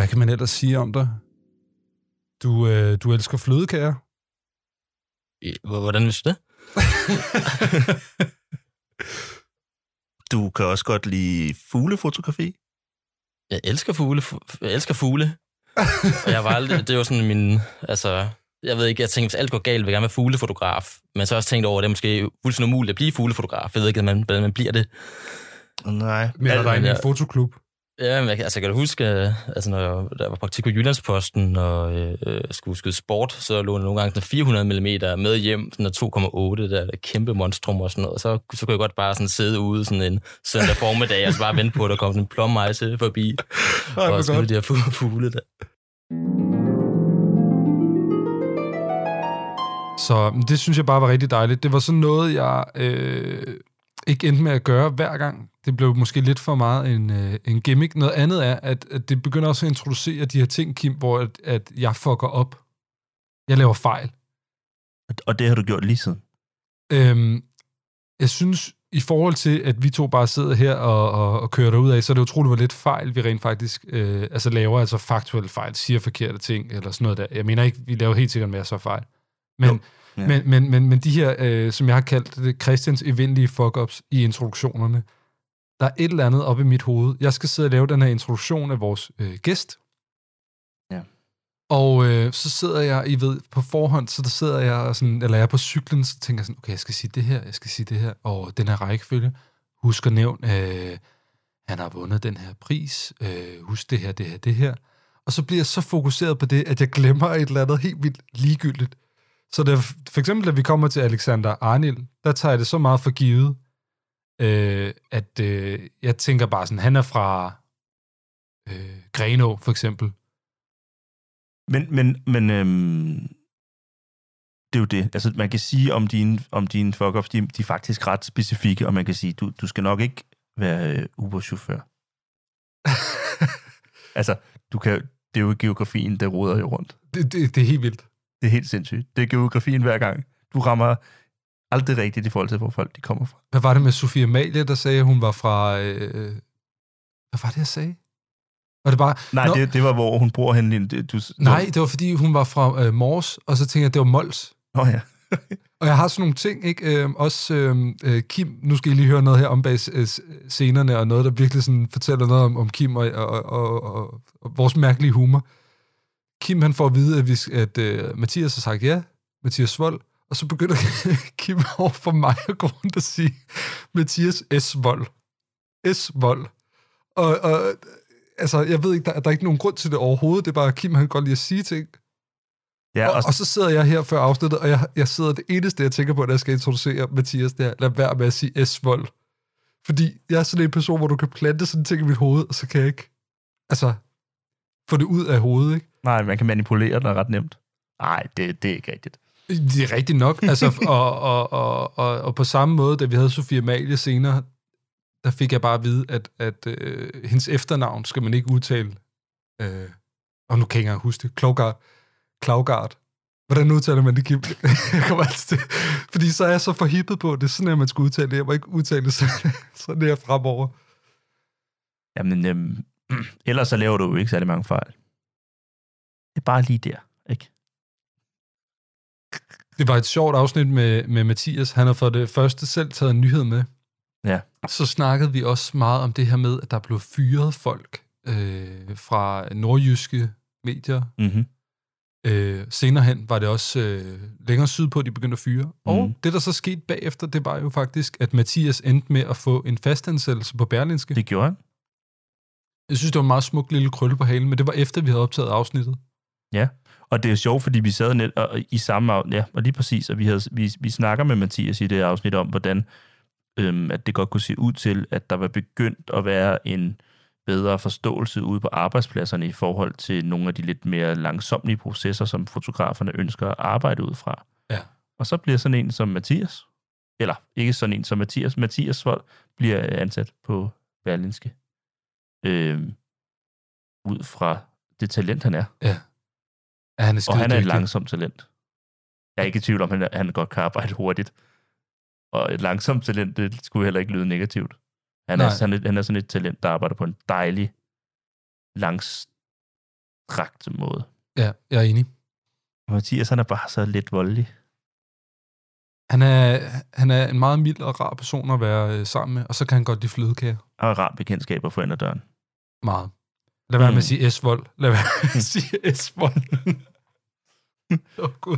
Hvad kan man ellers sige om dig? Du, øh, du elsker flødekager. Hvordan vidste du det? Du kan også godt lide fuglefotografi. Jeg elsker fugle. Fu- Jeg elsker fugle. og jeg var aldrig, det er jo sådan min, altså, jeg ved ikke, jeg tænkte, hvis alt går galt, vil jeg gerne være fuglefotograf. Men så har jeg også tænkt over, at det er måske fuldstændig umuligt at blive fuglefotograf. Jeg ved ikke, hvordan man, hvordan man bliver det. Nej. Dig ind i en fotoklub. Ja, men jeg, kan- altså, jeg kan da huske, øh, altså, når jeg, der var praktik på Jyllandsposten, og øh, øh, skulle skyde sport, så lå der nogle gange sådan 400 mm med hjem, sådan noget 2,8, der, der kæmpe monstrum og sådan noget. Så, så kunne jeg godt bare sådan sidde ude sådan en søndag formiddag, og så bare vente på, at der kom sådan en plommejse forbi, hvor og skyde de her fu- fugle der. Så det synes jeg bare var rigtig dejligt. Det var sådan noget, jeg øh, ikke endte med at gøre hver gang. Det blev måske lidt for meget en, øh, en gimmick. Noget andet er, at, at det begynder også at introducere de her ting, Kim, hvor at, at jeg fucker op. Jeg laver fejl. Og det har du gjort lige siden. Øhm, jeg synes, i forhold til, at vi to bare sidder her og, og, og kører derud af, så er det utroligt, hvor lidt fejl vi rent faktisk øh, altså laver, altså faktuelle fejl, siger forkerte ting, eller sådan noget der. Jeg mener ikke, vi laver helt sikkert masser af fejl. Men, Ja. men, men, men, men de her, øh, som jeg har kaldt det, Christians evindelige fuck-ups i introduktionerne, der er et eller andet oppe i mit hoved. Jeg skal sidde og lave den her introduktion af vores øh, gæst. Ja. Og øh, så sidder jeg, I ved, på forhånd, så der sidder jeg, og sådan, eller jeg er på cyklen, så tænker jeg sådan, okay, jeg skal sige det her, jeg skal sige det her, og den her rækkefølge. Husk at nævne, øh, han har vundet den her pris, øh, husk det her, det her, det her. Og så bliver jeg så fokuseret på det, at jeg glemmer et eller andet helt vildt ligegyldigt. Så det, for eksempel, da vi kommer til Alexander Arnild, der tager jeg det så meget for givet, øh, at øh, jeg tænker bare sådan, han er fra øh, Grenå, for eksempel. Men, men, men øhm, det er jo det. Altså, man kan sige om dine, om dine fuck-ups, de, de er faktisk ret specifikke, og man kan sige, du, du skal nok ikke være øh, Uber-chauffør. altså, du kan, det er jo geografien, der roder jo rundt. Det, det, det er helt vildt. Det er helt sindssygt. Det er geografien hver gang. Du rammer aldrig rigtigt i forhold til, hvor folk de kommer fra. Hvad var det med Sofie Amalie, der sagde, at hun var fra... Øh, hvad var det, jeg sagde? Var det bare... Nej, Nå, det, det var, hvor hun bor henne. Det, du, nej, det var fordi, hun var fra øh, Mors, og så tænkte jeg, at det var Mols. Nå ja. Og jeg har sådan nogle ting, ikke? Øh, også øh, øh, Kim, nu skal I lige høre noget her om bag øh, scenerne, og noget, der virkelig sådan fortæller noget om, om Kim og, og, og, og, og vores mærkelige humor. Kim, han får at vide, at, vi, at øh, Mathias har sagt ja, Mathias Vold, og så begynder Kim over for mig at gå rundt og sige, Mathias S. Vold. S. Vold. Og, og altså, jeg ved ikke, der, der er ikke nogen grund til det overhovedet, det er bare, Kim, han godt lide at sige ting, ja og, og så sidder jeg her før afsnittet, og jeg, jeg sidder det eneste, jeg tænker på, når jeg skal introducere Mathias, det er, lad være med at sige S-vold. Fordi jeg er sådan en person, hvor du kan plante sådan ting i mit hoved, og så kan jeg ikke, altså, få det ud af hovedet, ikke? Nej, man kan manipulere den ret nemt. Nej, det, det er ikke rigtigt. Det er rigtigt nok, altså, og, og, og, og, og på samme måde, da vi havde Sofie Amalie senere, der fik jeg bare at vide, at, at øh, hendes efternavn skal man ikke udtale, øh, og nu kan jeg ikke engang huske det, Klogard, Klaugard. Hvordan udtaler man det, Kim? jeg kommer altid til. Fordi så er jeg så forhippet på, det er sådan, at man skal udtale det. Jeg må ikke udtale det sådan, sådan her fremover. Jamen, øhm, ellers så laver du jo ikke særlig mange fejl. Det er bare lige der? Det var et sjovt afsnit med, med Mathias. Han har for det første selv taget en nyhed med. Ja. Så snakkede vi også meget om det her med, at der blev fyret folk øh, fra nordjyske medier. Mm-hmm. Øh, senere hen var det også øh, længere sydpå, de begyndte at fyre. Mm. Og Mhm. det, der så skete bagefter, det var jo faktisk, at Mathias endte med at få en fastansættelse på Berlinske. Det gjorde han. Jeg synes, det var en meget smuk lille krølle på halen, men det var efter, vi havde optaget afsnittet. Ja, og det er sjovt, fordi vi sad net og, i samme af, ja, og lige præcis, og vi, havde, vi, vi snakker med Mathias i det afsnit om, hvordan øhm, at det godt kunne se ud til, at der var begyndt at være en bedre forståelse ude på arbejdspladserne i forhold til nogle af de lidt mere langsomlige processer, som fotograferne ønsker at arbejde ud fra. Ja. Og så bliver sådan en som Mathias, eller ikke sådan en som Mathias, Mathias Vold bliver ansat på Berlinske. Øhm, ud fra det talent, han er. Ja, han er Og han er et langsomt talent. Jeg er ikke i tvivl om, at han, han godt kan arbejde hurtigt. Og et langsomt talent, det skulle heller ikke lyde negativt. Han er, han, er, han er sådan et talent, der arbejder på en dejlig, langstrakt måde. Ja, jeg er enig. Og Mathias, han er bare så lidt voldelig. Han er, han er en meget mild og rar person at være øh, sammen med, og så kan han godt lide flødekager. Og rar bekendtskaber for enden af døren. Meget. Lad være med Mm. at sige S-vold. Lad være med at sige S-vold. Åh, oh, Gud.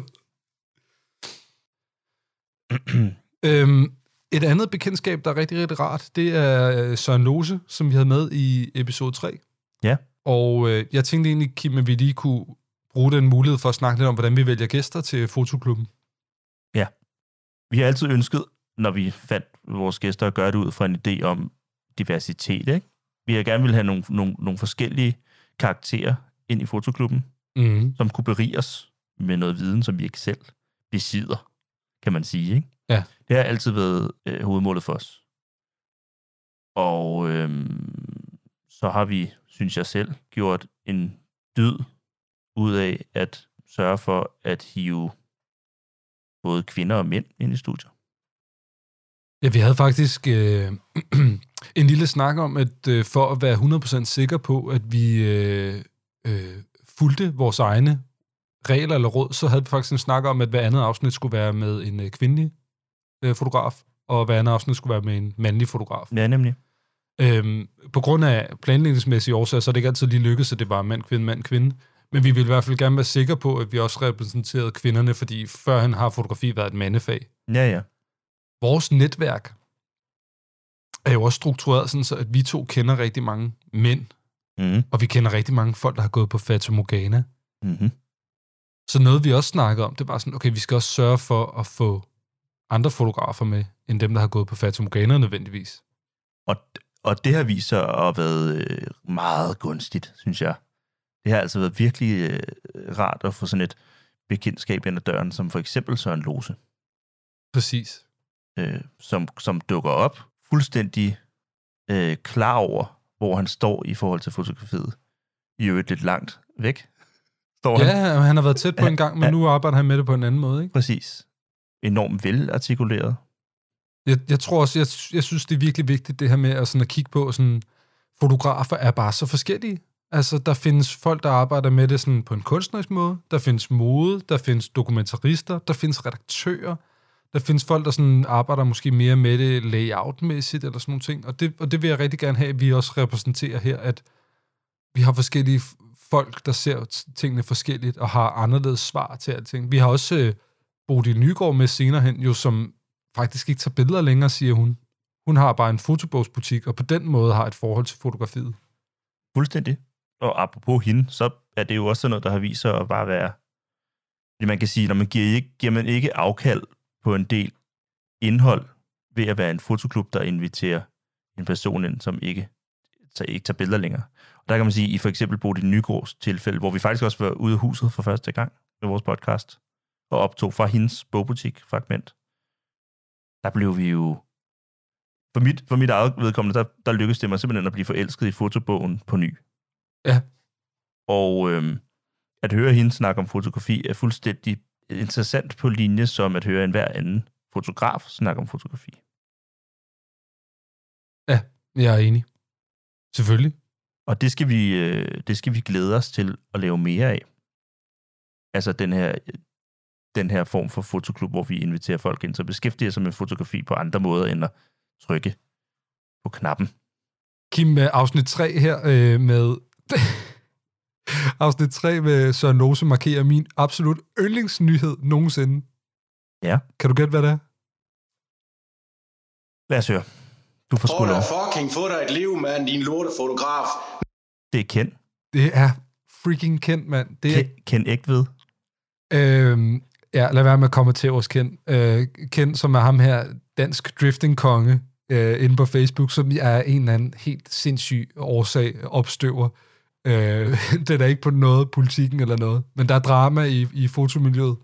øhm, et andet bekendtskab, der er rigtig, rigtig rart, det er øh, Søren Lose, som vi havde med i episode 3. Ja. Og øh, jeg tænkte egentlig, Kim, at vi lige kunne bruge den mulighed for at snakke lidt om, hvordan vi vælger gæster til fotoklubben. Vi har altid ønsket, når vi fandt vores gæster, at gøre det ud fra en idé om diversitet. Ikke? Vi har gerne vil have nogle, nogle, nogle forskellige karakterer ind i fotoklubben, Mm. som kunne berige os med noget viden, som vi ikke selv besidder, kan man sige. Ikke? Ja. Det har altid været øh, hovedmålet for os. Og øhm, så har vi, synes jeg selv, gjort en dyd ud af at sørge for at hive både kvinder og mænd ind i studiet. Ja, vi havde faktisk øh, en lille snak om, at øh, for at være 100% sikker på, at vi øh, øh, fulgte vores egne regler eller råd, så havde vi faktisk en snak om, at hver andet afsnit skulle være med en øh, kvindelig øh, fotograf, og hver andet afsnit skulle være med en mandlig fotograf. Ja, nemlig. Øhm, på grund af planlægningsmæssige årsager, så er det ikke altid lige lykkedes, at det var mand, kvinde, mand, kvinde. Men vi vil i hvert fald gerne være sikre på, at vi også repræsenterede kvinderne, fordi førhen har fotografi været et mandefag. Ja, ja. Vores netværk er jo også struktureret sådan, så at vi to kender rigtig mange mænd, Mm. og vi kender rigtig mange folk, der har gået på Fata Morgana. Mm-hmm. Så noget, vi også snakkede om, det var sådan, okay, vi skal også sørge for at få andre fotografer med, end dem, der har gået på Fata Morgana nødvendigvis. Og, og det har vist sig at været øh, meget gunstigt, synes jeg. Det har altså været virkelig øh, rart at få sådan et bekendtskab ind ad døren, som for eksempel Søren Lose, Præcis. øh, som, som dukker op fuldstændig øh, klar over, hvor han står i forhold til fotografiet. I øvrigt lidt langt væk. Står. Ja, han har været tæt på en gang, men Ja. nu arbejder han med det på en anden måde, ikke? Præcis. Enormt velartikuleret. Jeg, jeg tror også, jeg, jeg synes, det er virkelig vigtigt, det her med at, sådan at kigge på, sådan, fotografer er bare så forskellige. Altså, der findes folk, der arbejder med det sådan på en kunstnerisk måde. Der findes mode, der findes dokumentarister, der findes redaktører. Der findes folk, der sådan arbejder måske mere med det layoutmæssigt eller sådan nogle ting. Og det, og det vil jeg rigtig gerne have, at vi også repræsenterer her, at vi har forskellige folk, der ser tingene forskelligt og har anderledes svar til alting. Vi har også øh, Bodil Nygaard med senere hen, jo som faktisk ikke tager billeder længere, siger hun. Hun har bare en fotobogsbutik, og på den måde har et forhold til fotografiet. Fuldstændig. Og apropos hende, så er det jo også noget, der har vist sig at bare være... Det man kan sige, når man giver, ikke, giver man ikke afkald på en del indhold ved at være en fotoklub, der inviterer en person ind, som ikke, så ikke tager billeder længere. Og der kan man sige, i for eksempel Bodil Nygaards tilfælde, hvor vi faktisk også var ude af huset for første gang med vores podcast, og optog fra hendes bogbutik fragment, der blev vi jo for mit, for mit eget vedkommende, der, der lykkedes det mig simpelthen at blive forelsket i fotobogen på ny. Ja. Og øhm, at høre hende snakke om fotografi er fuldstændig interessant på linje som at høre en hver anden fotograf snakke om fotografi. Jeg er enig. Selvfølgelig. Og det skal vi, øh, det skal vi glæde os til at lave mere af. Altså den her, den her form for fotoklub, hvor vi inviterer folk ind, så beskæftiger sig med fotografi på andre måder, end at trykke på knappen. Kim, afsnit 3 her øh, med... afsnit 3 med Søren Lose markerer min absolut yndlingsnyhed nogensinde. Ja. Kan du gætte, hvad det er? Lad os høre. Du får sgu lov. da fucking få dig et liv, mand, din lortefotograf. Det er Ken. Det er freaking kendt, mand. Det er, Ken, Ken Ægtved. Øhm, ja, lad være med at komme til os, Ken. Øh, Ken, som er ham her, dansk drifting-konge, øh, inde på Facebook, som er en eller anden helt sindssyg årsag opstøver. Øh, det er ikke på noget politikken eller noget, men der er drama i, i fotomiljøet,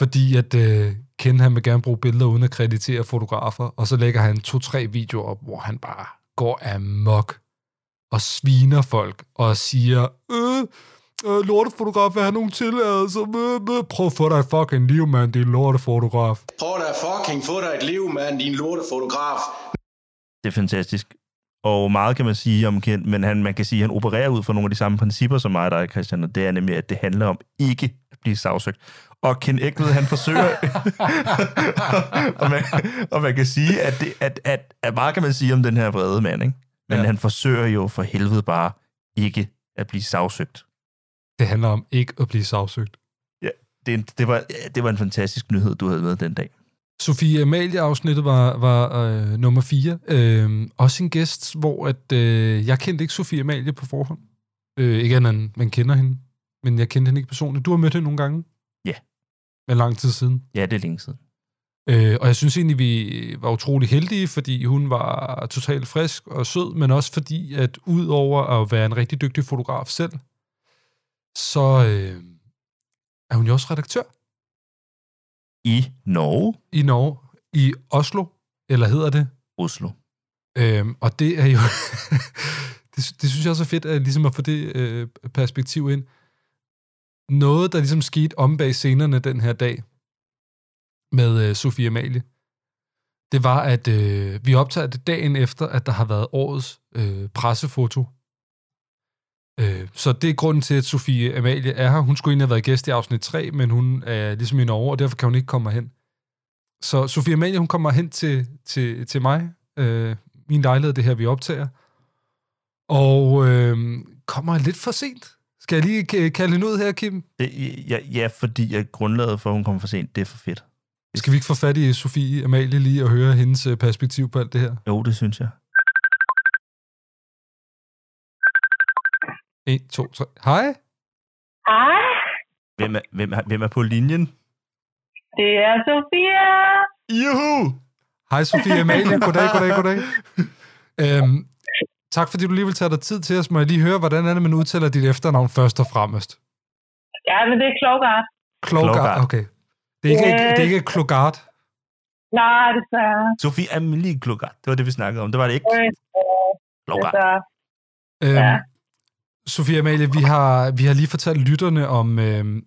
fordi at øh, Ken, han vil gerne bruge billeder uden at kreditere fotografer, og så lægger han to-tre videoer op, hvor han bare går amok og sviner folk og siger, øh, øh, lortefotograf vil have nogen tilladelser. Øh, øh, prøv at få dig et fucking liv, mand, din lortefotograf. Prøv da fucking få dig et liv, mand, din lortefotograf. Det er fantastisk. Og meget kan man sige om Ken, men han, man kan sige, at han opererer ud fra nogle af de samme principper som mig og dig, Christian, og det er nemlig, at det handler om ikke at blive sagsøgt. Og Ken Ægtved, han forsøger... og, man, og man kan sige, at, det, at, at, at meget kan man sige om den her vrede mand, ikke? Men Ja. han forsøger jo for helvede bare ikke at blive sagsøgt. Det handler om ikke at blive sagsøgt. Ja, det, det, var, det var en fantastisk nyhed, du havde med den dag. Sofie Amalie-afsnittet var, var øh, nummer 4. Øh, også en gæst, hvor at, øh, jeg kendte ikke Sofie Amalie på forhånd. Øh, ikke andet end, man kender hende. Men jeg kendte hende ikke personligt. Du har mødt hende nogle gange? Ja. Men lang tid siden. Ja, det er længe siden. Øh, og jeg synes egentlig, vi var utrolig heldige, fordi hun var totalt frisk og sød, men også fordi, at ud over at være en rigtig dygtig fotograf selv, så øh, er hun jo også redaktør I Norge, i Norge, i Oslo, eller hedder det? Oslo. Øhm, og det er jo... det, det synes jeg også er fedt, at, ligesom at få det øh, perspektiv ind. Noget, der ligesom skete om bag scenerne den her dag med øh, Sofie Amalie, det var, at øh, vi optager det dagen efter, at der har været årets øh, pressefoto. Øh, så det er grunden til, at Sofie Amalie er her. Hun skulle egentlig have været gæst i afsnit 3, men hun er ligesom i Norge, og derfor kan hun ikke komme hen. Så Sofie Amalie, hun kommer hen til, til, til mig, øh, min lejlighed, det her, vi optager, og øh, kommer lidt for sent. Skal jeg lige kalde hende ud her, Kim? Ja, ja, fordi at grundlaget for, at hun kommer for sent, det er for fedt. Skal vi ikke få fat i Sofie Amalie lige og høre hendes øh, perspektiv på alt det her? Jo, det synes jeg. 1, 2, 3. Hej. Hej, Hvem er, hvem er, hvem er på linjen? det er Sofia. Juhu! Hej Sofie Amalie. Goddag, goddag, goddag. Øhm, tak fordi du lige vil tage dig tid til os. Må jeg lige høre, hvordan er det, man udtaler dit efternavn først og fremmest? Ja, men det er Klogart. Klogart, Klogart. okay. Det er ikke, Yes. det er ikke Klogart. Nej, desværre. Sofie Amelie Klugart. Det var det, vi snakkede om. Det var det ikke. Øh, Klogart. Øhm, Ja. Sofie Amalie, vi har, vi har lige fortalt lytterne om, øhm,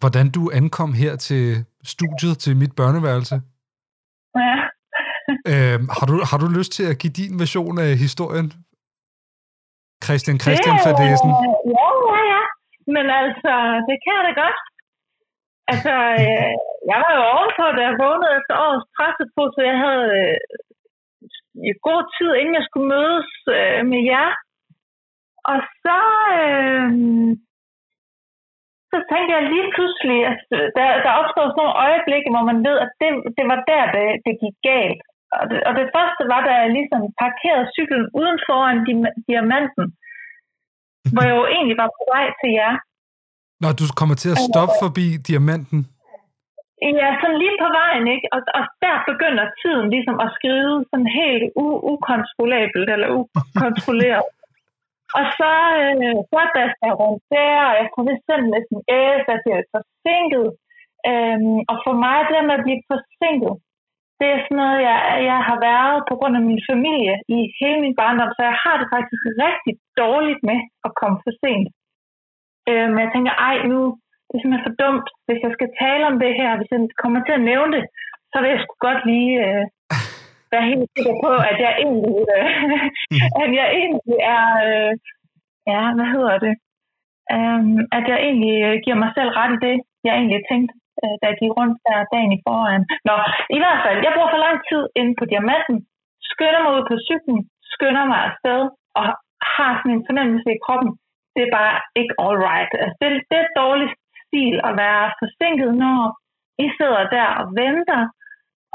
hvordan du ankom her til studiet, til mit børneværelse. Øhm, har, du, har du lyst til at give din version af historien? Christian Christian Fadesen. øh, Ja, ja, ja. Men altså, det kan jeg da godt. Altså, øh, jeg var jo ovenpå, da jeg vågnede efter årets pressefoto. Jeg havde øh, i god tid, inden jeg skulle mødes øh, med jer. Og så, øh, så tænkte jeg lige pludselig, at der, der opstod sådan nogle øjeblikke, hvor man ved, at det, det var der, det, det gik galt. Og det, og det første var, da jeg ligesom parkerede cyklen uden foran di- diamanten, hvor jeg jo egentlig var på vej til jer. Når du kommer til at stoppe forbi diamanten. Ja, sådan lige på vejen, ikke? Og, og der begynder tiden ligesom at skride sådan helt u- ukontrollabelt, eller ukontrolleret. og så, øh, så dasker jeg rundt der, og jeg får vist sendt en sms, at jeg er forsinket. Øhm, og for mig, det med at blive forsinket, det er sådan noget, jeg, jeg har været på grund af min familie i hele min barndom, så jeg har det faktisk rigtig dårligt med at komme for sent. Øh, men jeg tænker, ej nu, det er simpelthen for dumt, hvis jeg skal tale om det her, hvis jeg kommer til at nævne det, så vil jeg sgu godt lige øh, være helt sikker på, at jeg egentlig, øh, at jeg egentlig er, øh, ja, hvad hedder det, um, at jeg egentlig øh, giver mig selv ret i det, jeg egentlig tænkte, øh, da jeg gik rundt der dagen i foran. Nå, i hvert fald, jeg bruger for lang tid inde på diamanten, skynder mig ud på cyklen, skynder mig afsted, og har sådan en fornemmelse i kroppen, det er bare ikke all right. Altså, det, det er dårlig stil at være forsinket, når I sidder der og venter,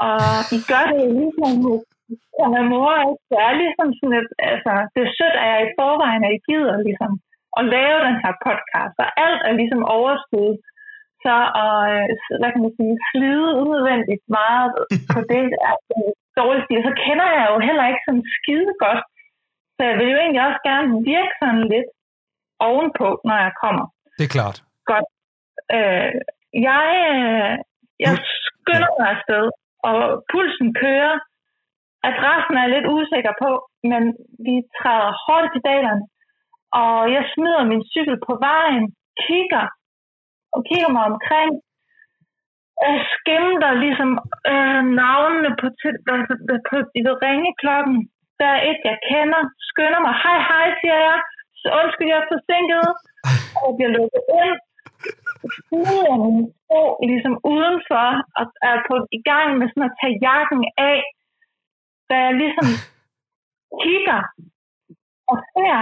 og I gør det ligesom og med mor, ikke? Det er ligesom sådan et, altså, det er sødt, at jeg i forvejen, er I gider ligesom at lave den her podcast, og alt er ligesom overskud. Så og, øh, hvad kan man sige, slide unødvendigt meget på det, er en dårlig stil. Så kender jeg jo heller ikke sådan skide godt. Så jeg vil jo egentlig også gerne virke sådan lidt ovenpå, når jeg kommer. Det er klart. Godt. Øh, jeg, øh, jeg skynder mig afsted, og pulsen kører. Adressen er jeg lidt usikker på, men vi træder hårdt i pedalerne. Og jeg smider min cykel på vejen, kigger og kigger mig omkring. Jeg skimter ligesom øh, navnene på, til- altså, på ved, ringeklokken. Der er et, jeg kender. Skynder mig. Hej, hej, siger jeg. Så undskyld, jeg er forsinket. Og jeg bliver lukket ind. Smider min sko ligesom udenfor, og er på, i gang med sådan at tage jakken af. Da jeg ligesom kigger og ser,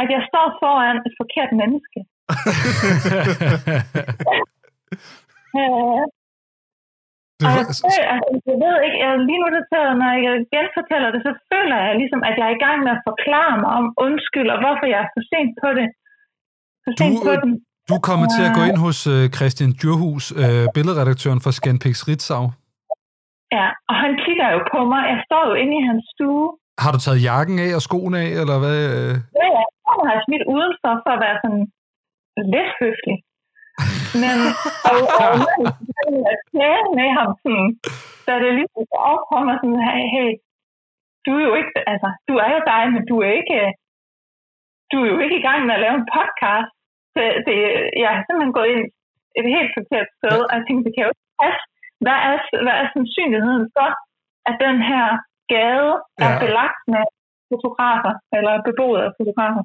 at jeg står foran et forkert menneske. Øh, Du, og jeg, føler, altså, jeg ved ikke, jeg, lige nu det tager, når jeg genfortæller det, så føler jeg ligesom, at jeg er i gang med at forklare mig om undskyld, og hvorfor jeg er for sent på det. For sent Du, på den. du er kommet til at gå ind hos øh, Christian Djurhus, øh, billedredaktøren for Scanpix Ritzau. Ja, og han kigger jo på mig. Jeg står jo inde i hans stue. Har du taget jakken af og skoene af, eller hvad? øh? Ja, han har smidt udenfor for at være sådan lidt høflig. Men og, og, og tale med ham sådan, da det lige så op mig sådan, hey, hey, du er jo ikke, altså, du er jo dig, men du er ikke, du er jo ikke i gang med at lave en podcast. Det, det, jeg har simpelthen gået ind et helt forkert sted, og jeg tænkte, det kan jo ikke passe. Hvad er, hvad er sandsynligheden for, at den her gade er Ja. belagt med fotografer, eller beboet af fotografer.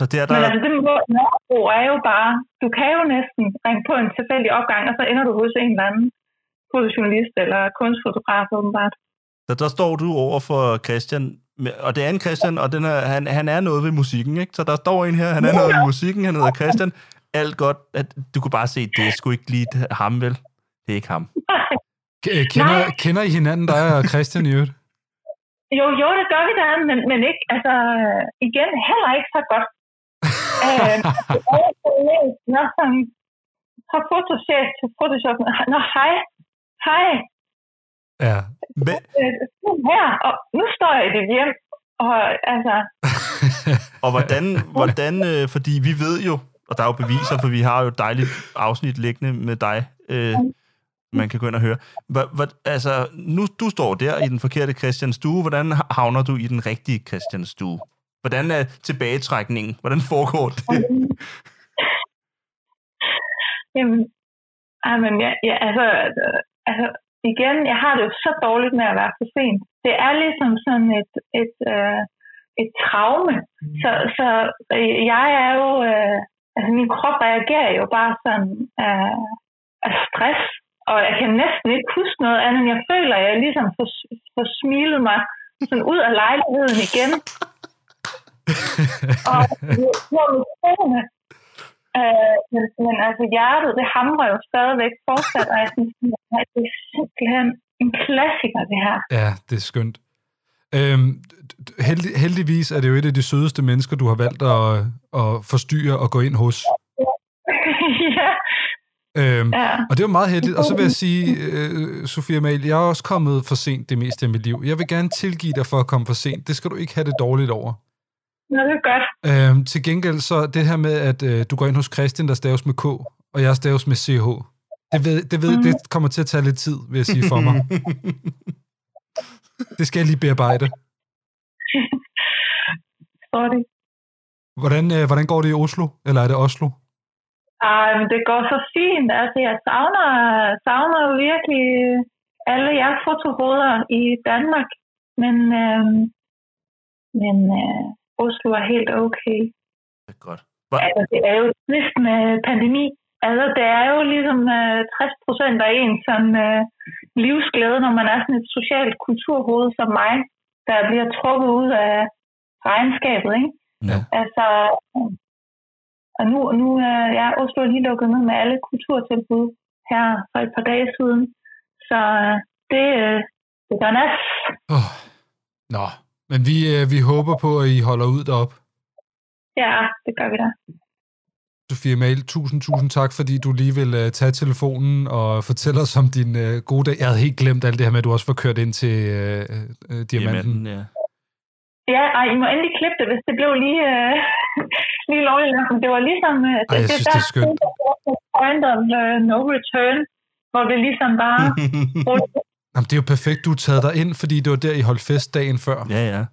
Så der, Men der, altså, det må Nørrebro er jo bare, du kan jo næsten ringe på en tilfældig opgang, og så ender du hos en eller anden fotojournalist eller kunstfotograf, åbenbart. der, der står du over for Christian, og det er en Christian, og den er, han, han er noget ved musikken, ikke? Så der står en her, han er noget ved musikken, han hedder Christian. Alt godt, at du kunne bare se, det er sgu ikke lige ham, vel? Det er ikke ham. K- øh, Kender, kender I hinanden, dig og Christian i øvrigt? Jo, jo, det gør vi da, men, men ikke, altså, igen, heller ikke så godt. Øh, Nå, sådan, fra fotochef til fotoshop. Nå, hej, hej, Ja. Men, øh, nu her, og nu står jeg i det hjem, og altså, og hvordan, hvordan øh, fordi vi ved jo, og der er jo beviser, for vi har jo et dejligt afsnit liggende med dig, øh, man kan gå ind og høre. Hva, hva, altså, nu du står der i den forkerte Christians stue, hvordan havner du i den rigtige Christians stue? Hvordan er tilbagetrækningen? Hvordan foregår det? Jamen, ej, men ja, ja, altså, øh, altså, igen, jeg har det jo så dårligt med at være for sent. Det er ligesom sådan et, et, øh, et traume. Så, så øh, jeg er jo, øh, altså min krop reagerer jo bare sådan af, af stress, og jeg kan næsten ikke huske noget andet, jeg føler, at jeg ligesom får, får smilet mig sådan ud af lejligheden igen. og hvor mit følende, Øh, men, men altså hjertet, det hamrer jo stadigvæk fortsat, og jeg synes, at det er simpelthen en klassiker, det her. Ja, det er skønt. Øhm, heldig, heldigvis er det jo et af de sødeste mennesker, du har valgt at, at forstyrre og gå ind hos. ja. Øhm, Ja. Og det var meget heldigt. Og så vil jeg sige, øh, Sofia Mal, jeg er også kommet for sent det meste af mit liv. Jeg vil gerne tilgive dig for at komme for sent. Det skal du ikke have det dårligt over. Nå, det er godt. Øhm, til gengæld så det her med, at øh, du går ind hos Christian, der staves med K, og jeg staves med CH. Det, ved, det, ved, det kommer til at tage lidt tid, vil jeg sige for mig. det skal jeg lige bearbejde. Sorry. Hvordan, øh, hvordan går det i Oslo? Eller er det Oslo? Ej, men det går så fint. Altså, jeg savner, savner jo virkelig alle jer fotohoveder i Danmark. Men, øh, men øh, Oslo er helt okay. Det er godt. Altså, det er jo trist med pandemi. Altså, det er jo ligesom øh, 60 procent af en sådan øh, livsglæde, når man er sådan et socialt kulturhoved som mig, der bliver trukket ud af regnskabet, ikke? Ja. Altså, øh, og nu, nu er ja, Oslo er lige lukket ned med alle kulturtilbud her for et par dage siden. Så øh, det, øh, det gør nas. Oh. Nå, men vi, øh, vi håber på, at I holder ud derop. Ja, det gør vi da. Sofia Mal, tusind, tusind tak, fordi du lige vil uh, tage telefonen og fortælle os om din uh, gode dag. Jeg havde helt glemt alt det her med, at du også får kørt ind til uh, uh, diamanten. Diamanten, ja. Ja, og I må endelig klippe det, hvis det blev lige, øh, lige lovligt. det var ligesom... Øh, Ej, jeg synes, det er skønt. Point of uh, no return, hvor det ligesom bare... Jamen, det er jo perfekt, du er taget dig ind, fordi det var der, I holdt fest dagen før. Ja, ja.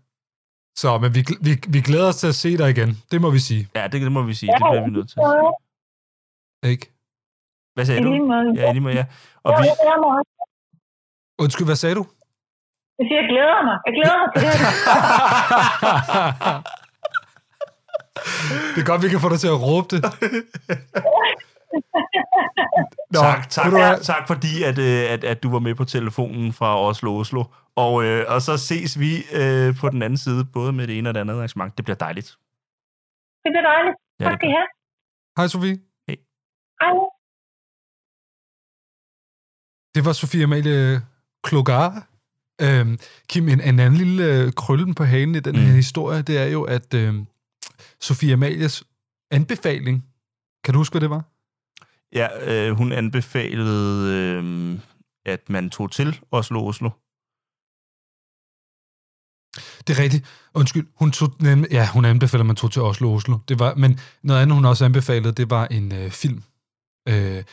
Så, men vi, vi, vi glæder os til at se dig igen. Det må vi sige. Ja, det, det må vi sige. Det bliver vi nødt til. Ikke? Hvad sagde du? Ja, i lige måde, ja. Og vi. Undskyld, hvad sagde du? Jeg siger, jeg glæder mig. Jeg glæder mig til det her. Det er godt, vi kan få dig til at råbe det. Nå, tak, tak, du tak fordi, at, øh, at, at du var med på telefonen fra Oslo Oslo. Og, øh, og så ses vi øh, på den anden side, både med det ene og det andet arrangement. Det bliver dejligt. Det bliver dejligt. Ja, Tak det skal I have. Hej, Sofie. Hej. Det var Sofia Amalie Klogar. Øhm, Kim, en, en anden lille øh, krøllen på hagen i den her historie, det er jo, at øh, Sofia Amalies anbefaling, kan du huske, hvad det var? Ja, øh, hun anbefalede, øh, at man tog til Oslo Oslo. Det er rigtigt. Undskyld, hun tog ja, hun anbefalede, at man tog til Oslo Oslo. Det var, men noget andet, hun også anbefalede, det var en øh, film øh,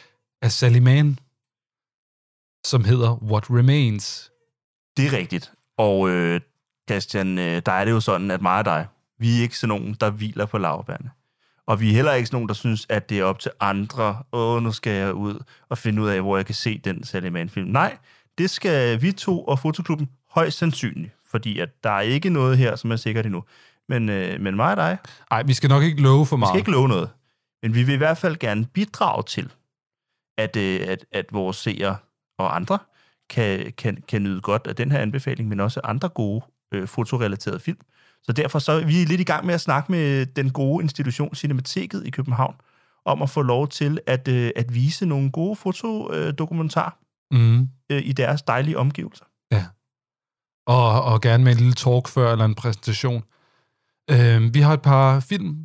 af Sally Mann, som hedder What Remains. Det er rigtigt. Og øh, Christian, øh, der er det jo sådan, at mig og dig, vi er ikke sådan nogen, der hviler på lavbærne. Og vi er heller ikke sådan nogen, der synes, at det er op til andre. Åh, nu skal jeg ud og finde ud af, hvor jeg kan se den Sally Mann-film. Nej, det skal vi to og Fotoklubben Højst sandsynligt, fordi at der er ikke noget her, som er sikkert endnu. Men, øh, men mig og dig, Nej, vi skal nok ikke love for vi meget. skal ikke love noget. Men vi vil i hvert fald gerne bidrage til, at, øh, at, at vores seere og andre kan, kan, kan nyde godt af den her anbefaling, men også andre gode øh, fotorelaterede film. Så derfor så er vi lidt i gang med at snakke med den gode institution Cinemateket i København, om at få lov til at, øh, at vise nogle gode fotodokumentarer Mm. øh, i deres dejlige omgivelser. Og, og gerne med en lille talk før, eller en præsentation. Øh, vi har et par film,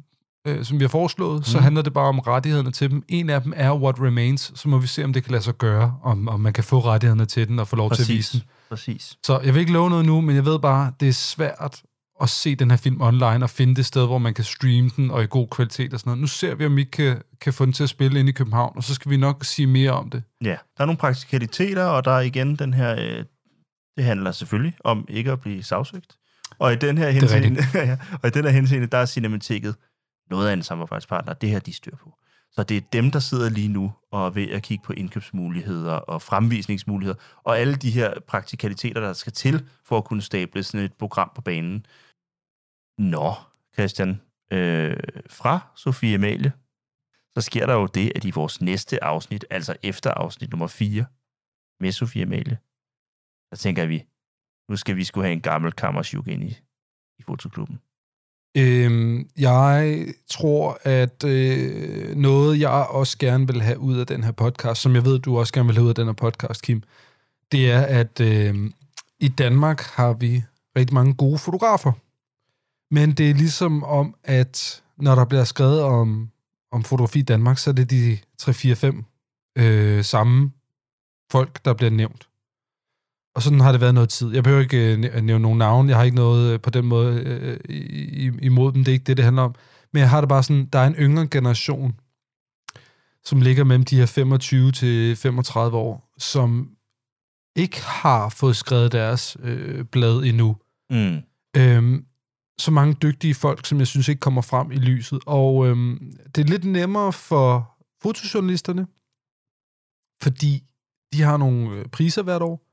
øh, som vi har foreslået, mm. så Mhm. handler det bare om rettighederne til dem. En af dem er What Remains, så må vi se, om det kan lade sig gøre, om, om man kan få rettighederne til den og få lov til at vise den. Præcis. Så jeg vil ikke love noget nu, men jeg ved bare, det er svært at se den her film online og finde det sted, hvor man kan streame den og i god kvalitet og sådan noget. Nu ser vi, om vi kan, kan få den til at spille ind i København, og så skal vi nok sige mere om det. Ja, der er nogle praktikaliteter, og der er igen den her... Øh, det handler selvfølgelig om ikke at blive sagsøgt. Og i den her er henseende, ja, og i den her henseende, der er Cinemateket noget af en samarbejdspartner. Det her, de styr på. Så det er dem, der sidder lige nu og er ved at kigge på indkøbsmuligheder og fremvisningsmuligheder, og alle de her praktikaliteter, der skal til for at kunne stable sådan et program på banen. Nå, Christian, øh, fra Sofie Amalie, så sker der jo det, at i vores næste afsnit, altså efter afsnit nummer 4 med Sofie Amalie, så tænker vi, nu skal vi skulle have en gammel kammersjuk ind i, i fotoklubben. Øhm, jeg tror, at øh, noget, jeg også gerne vil have ud af den her podcast, som jeg ved, du også gerne vil have ud af den her podcast, Kim, det er, at øh, i Danmark har vi rigtig mange gode fotografer. Men det er ligesom om, at når der bliver skrevet om, om fotografi i Danmark, så er det de 3-4-5 øh, samme folk, der bliver nævnt. Og sådan har det været noget tid. Jeg behøver ikke øh, næ- nævne nogen navn. Jeg har ikke noget øh, på den måde øh, i- i- imod dem. Det er ikke det, det handler om. Men jeg har det bare sådan, der er en yngre generation, som ligger mellem de her 25 til 35 år, som ikke har fået skrevet deres øh, blad endnu. Mm. Øhm, så mange dygtige folk, som jeg synes ikke kommer frem i lyset. Og øhm, det er lidt nemmere for fotojournalisterne, fordi de har nogle øh, priser hvert år.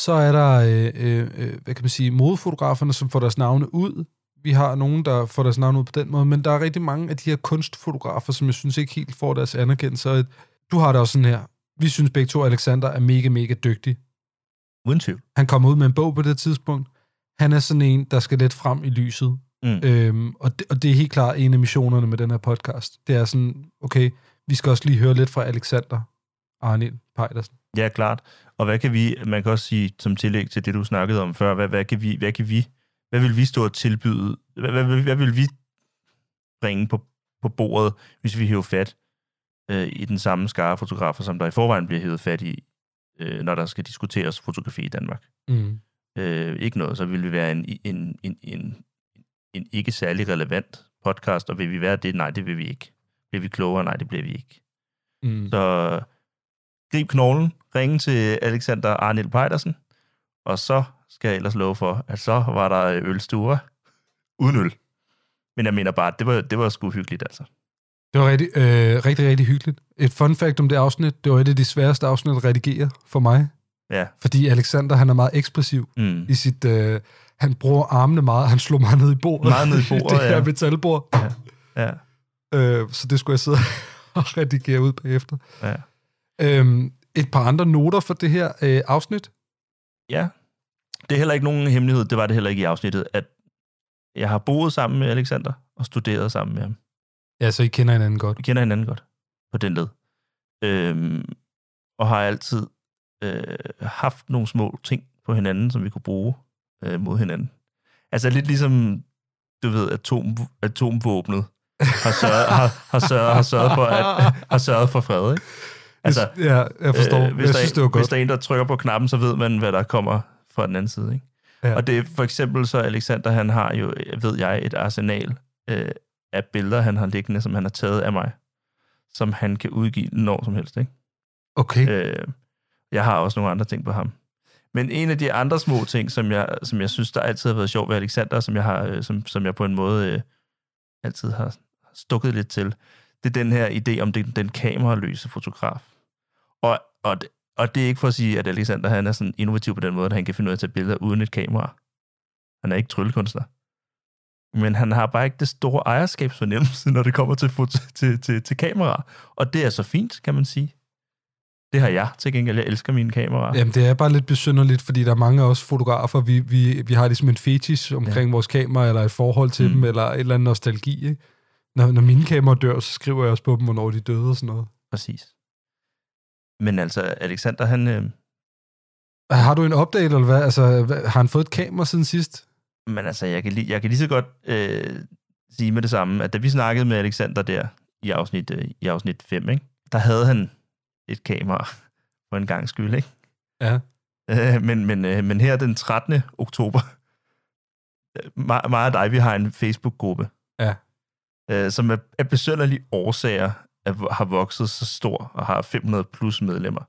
Så er der, øh, øh, øh, hvad kan man sige, modefotograferne, som får deres navne ud. Vi har nogen, der får deres navne ud på den måde, men der er rigtig mange af de her kunstfotografer, som jeg synes ikke helt får deres anerkendelse. Og Du har det også sådan her. Vi synes begge to, at Alexander er mega, mega dygtig. Uden tvivl. Han kommer ud med en bog på det tidspunkt. Han er sådan en, der skal lidt frem i lyset. Mm. Øhm, og, det, og det er helt klart en af missionerne med den her podcast. Det er sådan, okay, vi skal også lige høre lidt fra Alexander Arnil Pejdersen. Ja, klart. Og hvad kan vi, man kan også sige som tillæg til det, du snakkede om før, hvad, hvad, kan, vi, hvad kan vi, hvad vil vi stå og tilbyde, hvad, hvad, hvad, hvad vil vi bringe på, på bordet, hvis vi hiver fat øh, i den samme skare fotografer, som der i forvejen bliver hævet fat i, øh, når der skal diskuteres fotografi i Danmark. Mm. Øh, ikke noget, så vil vi være en, en, en, en, en ikke særlig relevant podcast, og vil vi være det? Nej, det vil vi ikke. Bliver vi klogere? Nej, det bliver vi ikke. Mm. Så grib knoglen, ringe til Alexander Arnel Pejdersen, og så skal jeg ellers love for, at så var der ølstuer uden øl. Men jeg mener bare, det var, det var sgu hyggeligt, altså. Det var rigtig, øh, rigtig, rigtig hyggeligt. Et fun fact om det afsnit, det var et af de sværeste afsnit at redigere for mig. Ja. Fordi Alexander, han er meget ekspressiv Mm. i sit... Øh, han bruger armene meget. Han slår meget ned i bordet. Meget ned i bordet, det her ja. metalbord. Ja. ja. Øh, så det skulle jeg sidde og redigere ud bagefter. Ja. Øhm, et par andre noter for det her øh, afsnit. Ja. Det er heller ikke nogen hemmelighed, det var det heller ikke i afsnittet, at jeg har boet sammen med Alexander og studeret sammen med ham. Ja, så I kender hinanden godt. Vi kender hinanden godt på den led. Øhm, og har altid øh, haft nogle små ting på hinanden, som vi kunne bruge øh, mod hinanden. Altså lidt ligesom, du ved, atom, atomvåbnet har sørget, har, har, sørget, har, sørget for, at, har sørget for fred, ikke? Altså, Ja, jeg forstår. Øh, hvis, jeg der, synes, det var godt. hvis der er en, der trykker på knappen, så ved man, hvad der kommer fra den anden side, ikke? Ja. Og det er for eksempel så, Alexander, han har jo, ved jeg, et arsenal øh, af billeder, han har liggende, som han har taget af mig, som han kan udgive når som helst, ikke? Okay. Øh, jeg har også nogle andre ting på ham. Men en af de andre små ting, som jeg, som jeg synes, der altid har været sjovt ved Alexander, som jeg, har, øh, som, som jeg på en måde øh, altid har stukket lidt til, det er den her idé om den, den kameraløse fotograf. Og, og, det, Og det er ikke for at sige, at Alexander han er sådan innovativ på den måde, at han kan finde ud af at tage billeder uden et kamera. Han er ikke tryllekunstner. Men han har bare ikke det store ejerskabsfornemmelse, når det kommer til, foto, til, til, til kamera. Og det er så fint, kan man sige. Det har jeg til gengæld. Jeg elsker mine kameraer. Jamen, det er bare lidt besynderligt, fordi der er mange af os fotografer, vi, vi, vi har ligesom en fetish omkring ja. vores kamera, eller et forhold til mm. dem, eller et eller andet nostalgi. Ikke? Når, når mine kameraer dør, så skriver jeg også på dem, hvornår de døde og sådan noget. Præcis. Men altså, Alexander, han... Øh... Har du en update, eller hvad? Altså, hvad, har han fået et kamera siden sidst? Men altså, jeg kan, lige, jeg kan lige så godt øh, sige med det samme, at da vi snakkede med Alexander der i afsnit, øh, i afsnit 5, ikke? der havde han et kamera for en gang skyld, ikke? Ja. Øh, men, men, øh, men her den 13. oktober, øh, mig, mig og dig, vi har en Facebook-gruppe, Ja. øh, som af, af besønderlige årsager er, har vokset så stor og har 500 plus medlemmer.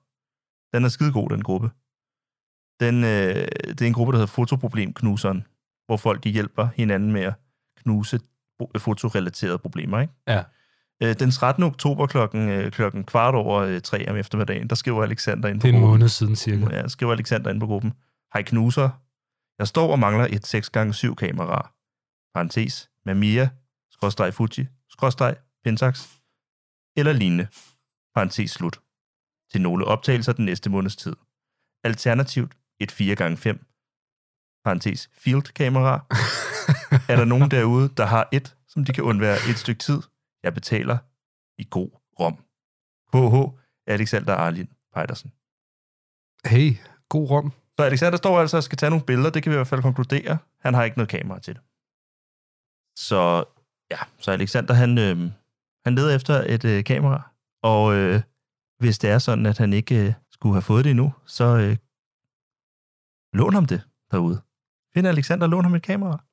Den er skide god, den gruppe. Den, øh, det er en gruppe, der hedder Fotoproblemknuseren, hvor folk de hjælper hinanden med at knuse fotorelaterede problemer. Ikke? Ja. Øh, den 13. oktober klokken, øh, klokken kvart over øh, tre om eftermiddagen, der skriver Alexander ind på Det er en gruppen. måned siden cirka. Ja, skriver Alexander ind på gruppen. Hej knuser. Jeg står og mangler et 6x7 kamera. Parentes. Mamiya, skråstreg Fuji, skråstreg Pentax, eller lignende. Parentes slut. Til nogle optagelser den næste måneds tid. Alternativt et 4x5. Parentes field kamera. er der nogen derude, der har et, som de kan undvære et stykke tid? Jeg betaler i god rom. HH Alexander Arlind Pejdersen. Hey, god rom. Så Alexander står altså og skal tage nogle billeder, det kan vi i hvert fald konkludere. Han har ikke noget kamera til det. Så ja, så Alexander han, øh, han leder efter et øh, kamera, og øh, hvis det er sådan, at han ikke øh, skulle have fået det endnu, så øh, lån ham det derude. Find Alexander og lån ham et kamera.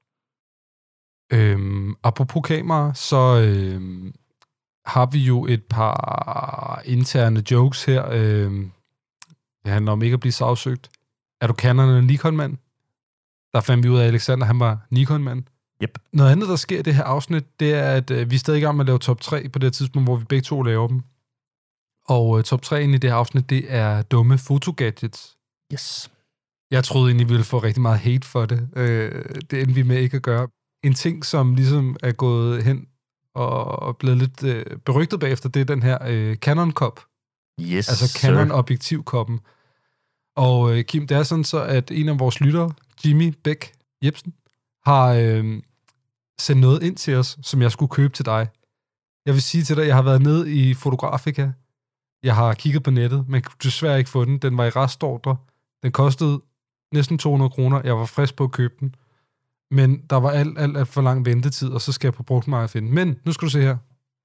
Øhm, apropos kamera, så øhm, har vi jo et par interne jokes her. Øhm, det handler om ikke at blive sagsøgt. Er du Canon eller Nikon-mand? Der fandt vi ud af, at Alexander han var Nikon-mand. Yep. Noget andet, der sker i det her afsnit, det er, at øh, vi er stadig i gang med at lave top 3 på det tidspunkt, hvor vi begge to laver dem. Og øh, top 3 i det her afsnit, det er dumme fotogadgets. Yes. Jeg troede egentlig, vi ville få rigtig meget hate for det. Øh, det endte vi med ikke at gøre. En ting, som ligesom er gået hen og og blevet lidt øh, berygtet bagefter, det er den her øh, Canon Cup. Yes, Altså. Canon Objektivkoppen. Og øh, Kim, det er sådan så, at en af vores lyttere, Jimmy Bæk Jebsen, har øh, sendt noget ind til os, som jeg skulle købe til dig. Jeg vil sige til dig, at jeg har været nede i Fotografika. Jeg har kigget på nettet, men kunne desværre ikke få den. Den var i restordre. Den kostede næsten 200 kroner. Jeg var frisk på at købe den. Men der var alt, alt, alt for lang ventetid, og så skal jeg på brugtmarkedet finde. Men nu skal du se her.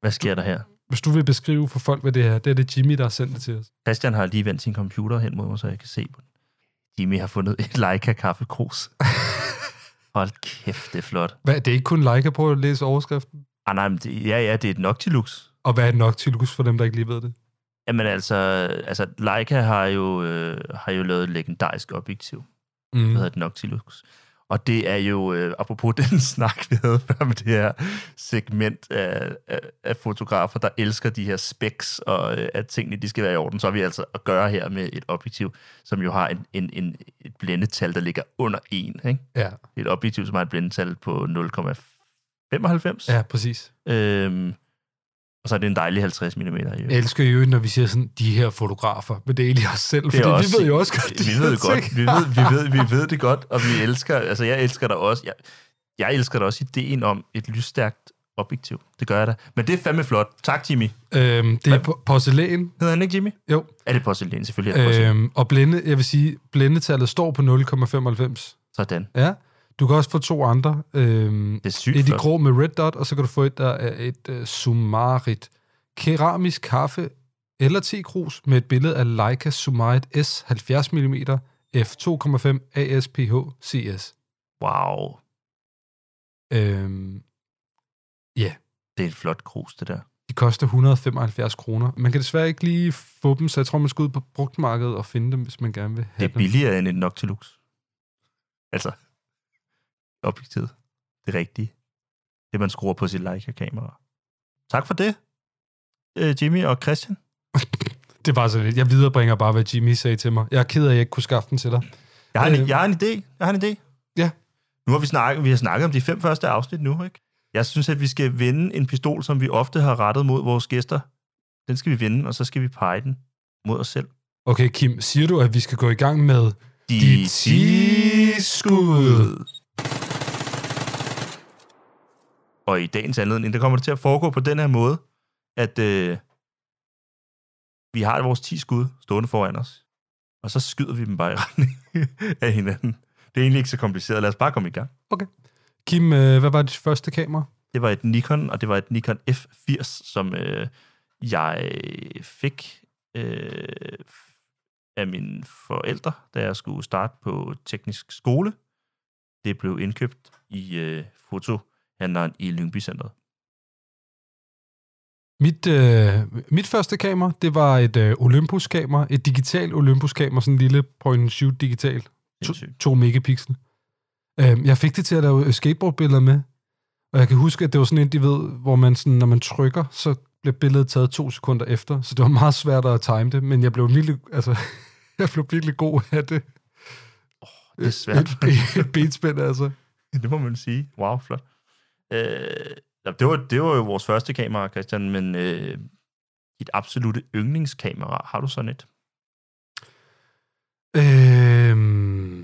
Hvad sker der her? Hvis du vil beskrive for folk, hvad det er, det er det Jimmy, der har sendt det til os. Christian har lige vendt sin computer hen mod mig, så jeg kan se på den. Jimmy har fundet et Leica kaffekrus. Hold kæft, det er flot. Hvad, det er ikke kun Leica på at læse overskriften? Ah, nej, men det, ja, ja, det er et Noctilux. Og hvad er det nok til for dem, der ikke lige ved det? Jamen altså, altså Leica har jo, øh, har jo lavet et legendarisk objektiv. Mm. Hvad hedder det? Noctilux. Og det er jo, øh, apropos den snak, vi havde før med det her segment af, af, af fotografer, der elsker de her specs, og øh, at tingene de skal være i orden, så har vi altså at gøre her med et objektiv, som jo har en, en, en, et blændetal, der ligger under 1. Ikke? Ja. Et objektiv, som har et blændetal på 0,95. Ja, præcis. Øhm, og så er det en dejlig 50 mm. Jeg elsker jo, når vi siger sådan, de her fotografer, men det er egentlig os selv, Det fordi også, vi ved jo også godt, vi ved det godt, vi ved, vi, ved, vi ved det godt, og vi elsker, altså jeg elsker der også, jeg, jeg elsker da også ideen om et lysstærkt objektiv. Det gør jeg da. Men det er fandme flot. Tak, Jimmy. Øhm, det er po- porcelæn. Hedder han ikke Jimmy? Jo. Er det porcelæn? Selvfølgelig er det porcelæn. Øhm, og blinde, jeg vil sige, blændetallet står på 0,95. Sådan. Ja. Du kan også få to andre. Øhm, det er sygt Et i grå med red dot, og så kan du få et, der er et uh, sumarit keramisk kaffe eller tekrus med et billede af Leica Sumarit S 70 mm f2,5 ASPH CS. Wow. Øhm, ja. Det er et flot krus, det der. De koster 175 kroner. Man kan desværre ikke lige få dem, så jeg tror, man skal ud på brugtmarkedet og finde dem, hvis man gerne vil have Det er dem. billigere end et Noctilux. Altså, objektivet. Det rigtige. Det, man skruer på sit Leica-kamera. Tak for det, øh, Jimmy og Christian. Det var så lidt. Jeg viderebringer bare, hvad Jimmy sagde til mig. Jeg er ked af, at jeg ikke kunne skaffe den til dig. Jeg har, en, Øh. jeg har en idé. Jeg har en idé. Ja. Nu har vi snakket, vi har snakket om de fem første afsnit nu, ikke? Jeg synes, at vi skal vende en pistol, som vi ofte har rettet mod vores gæster. Den skal vi vende, og så skal vi pege den mod os selv. Okay, Kim, siger du, at vi skal gå i gang med De 10 skud? Og i dagens anledning, der kommer det til at foregå på den her måde, at øh, vi har vores 10 skud stående foran os, og så skyder vi dem bare i retning af hinanden. Det er egentlig ikke så kompliceret. Lad os bare komme i gang. Kim, øh, hvad var dit første kamera? Det var et Nikon, og det var et Nikon F80, som øh, jeg fik øh, af mine forældre, da jeg skulle starte på teknisk skole. Det blev indkøbt i øh, fotohandleren i Lyngby Centeret. Mit, øh, mit første kamera, det var et øh, Olympus-kamera. Et digitalt Olympus-kamera, sådan en lille point-and-shoot digital. To, Sindssygt. 2 megapixel. Øh, jeg fik det til at lave skateboardbilleder med. Og jeg kan huske, at det var sådan en, de ved, hvor man sådan, når man trykker, så bliver billedet taget to sekunder efter. Så det var meget svært at time det, men jeg blev virkelig, altså, jeg blev virkelig god af det. Det er svært. Et, et benspænd, altså. det må man sige. Wow, flot. Øh, det, var, det var jo vores første kamera, Christian, men øh, dit absolute yndlingskamera, har du sådan et? Øhm,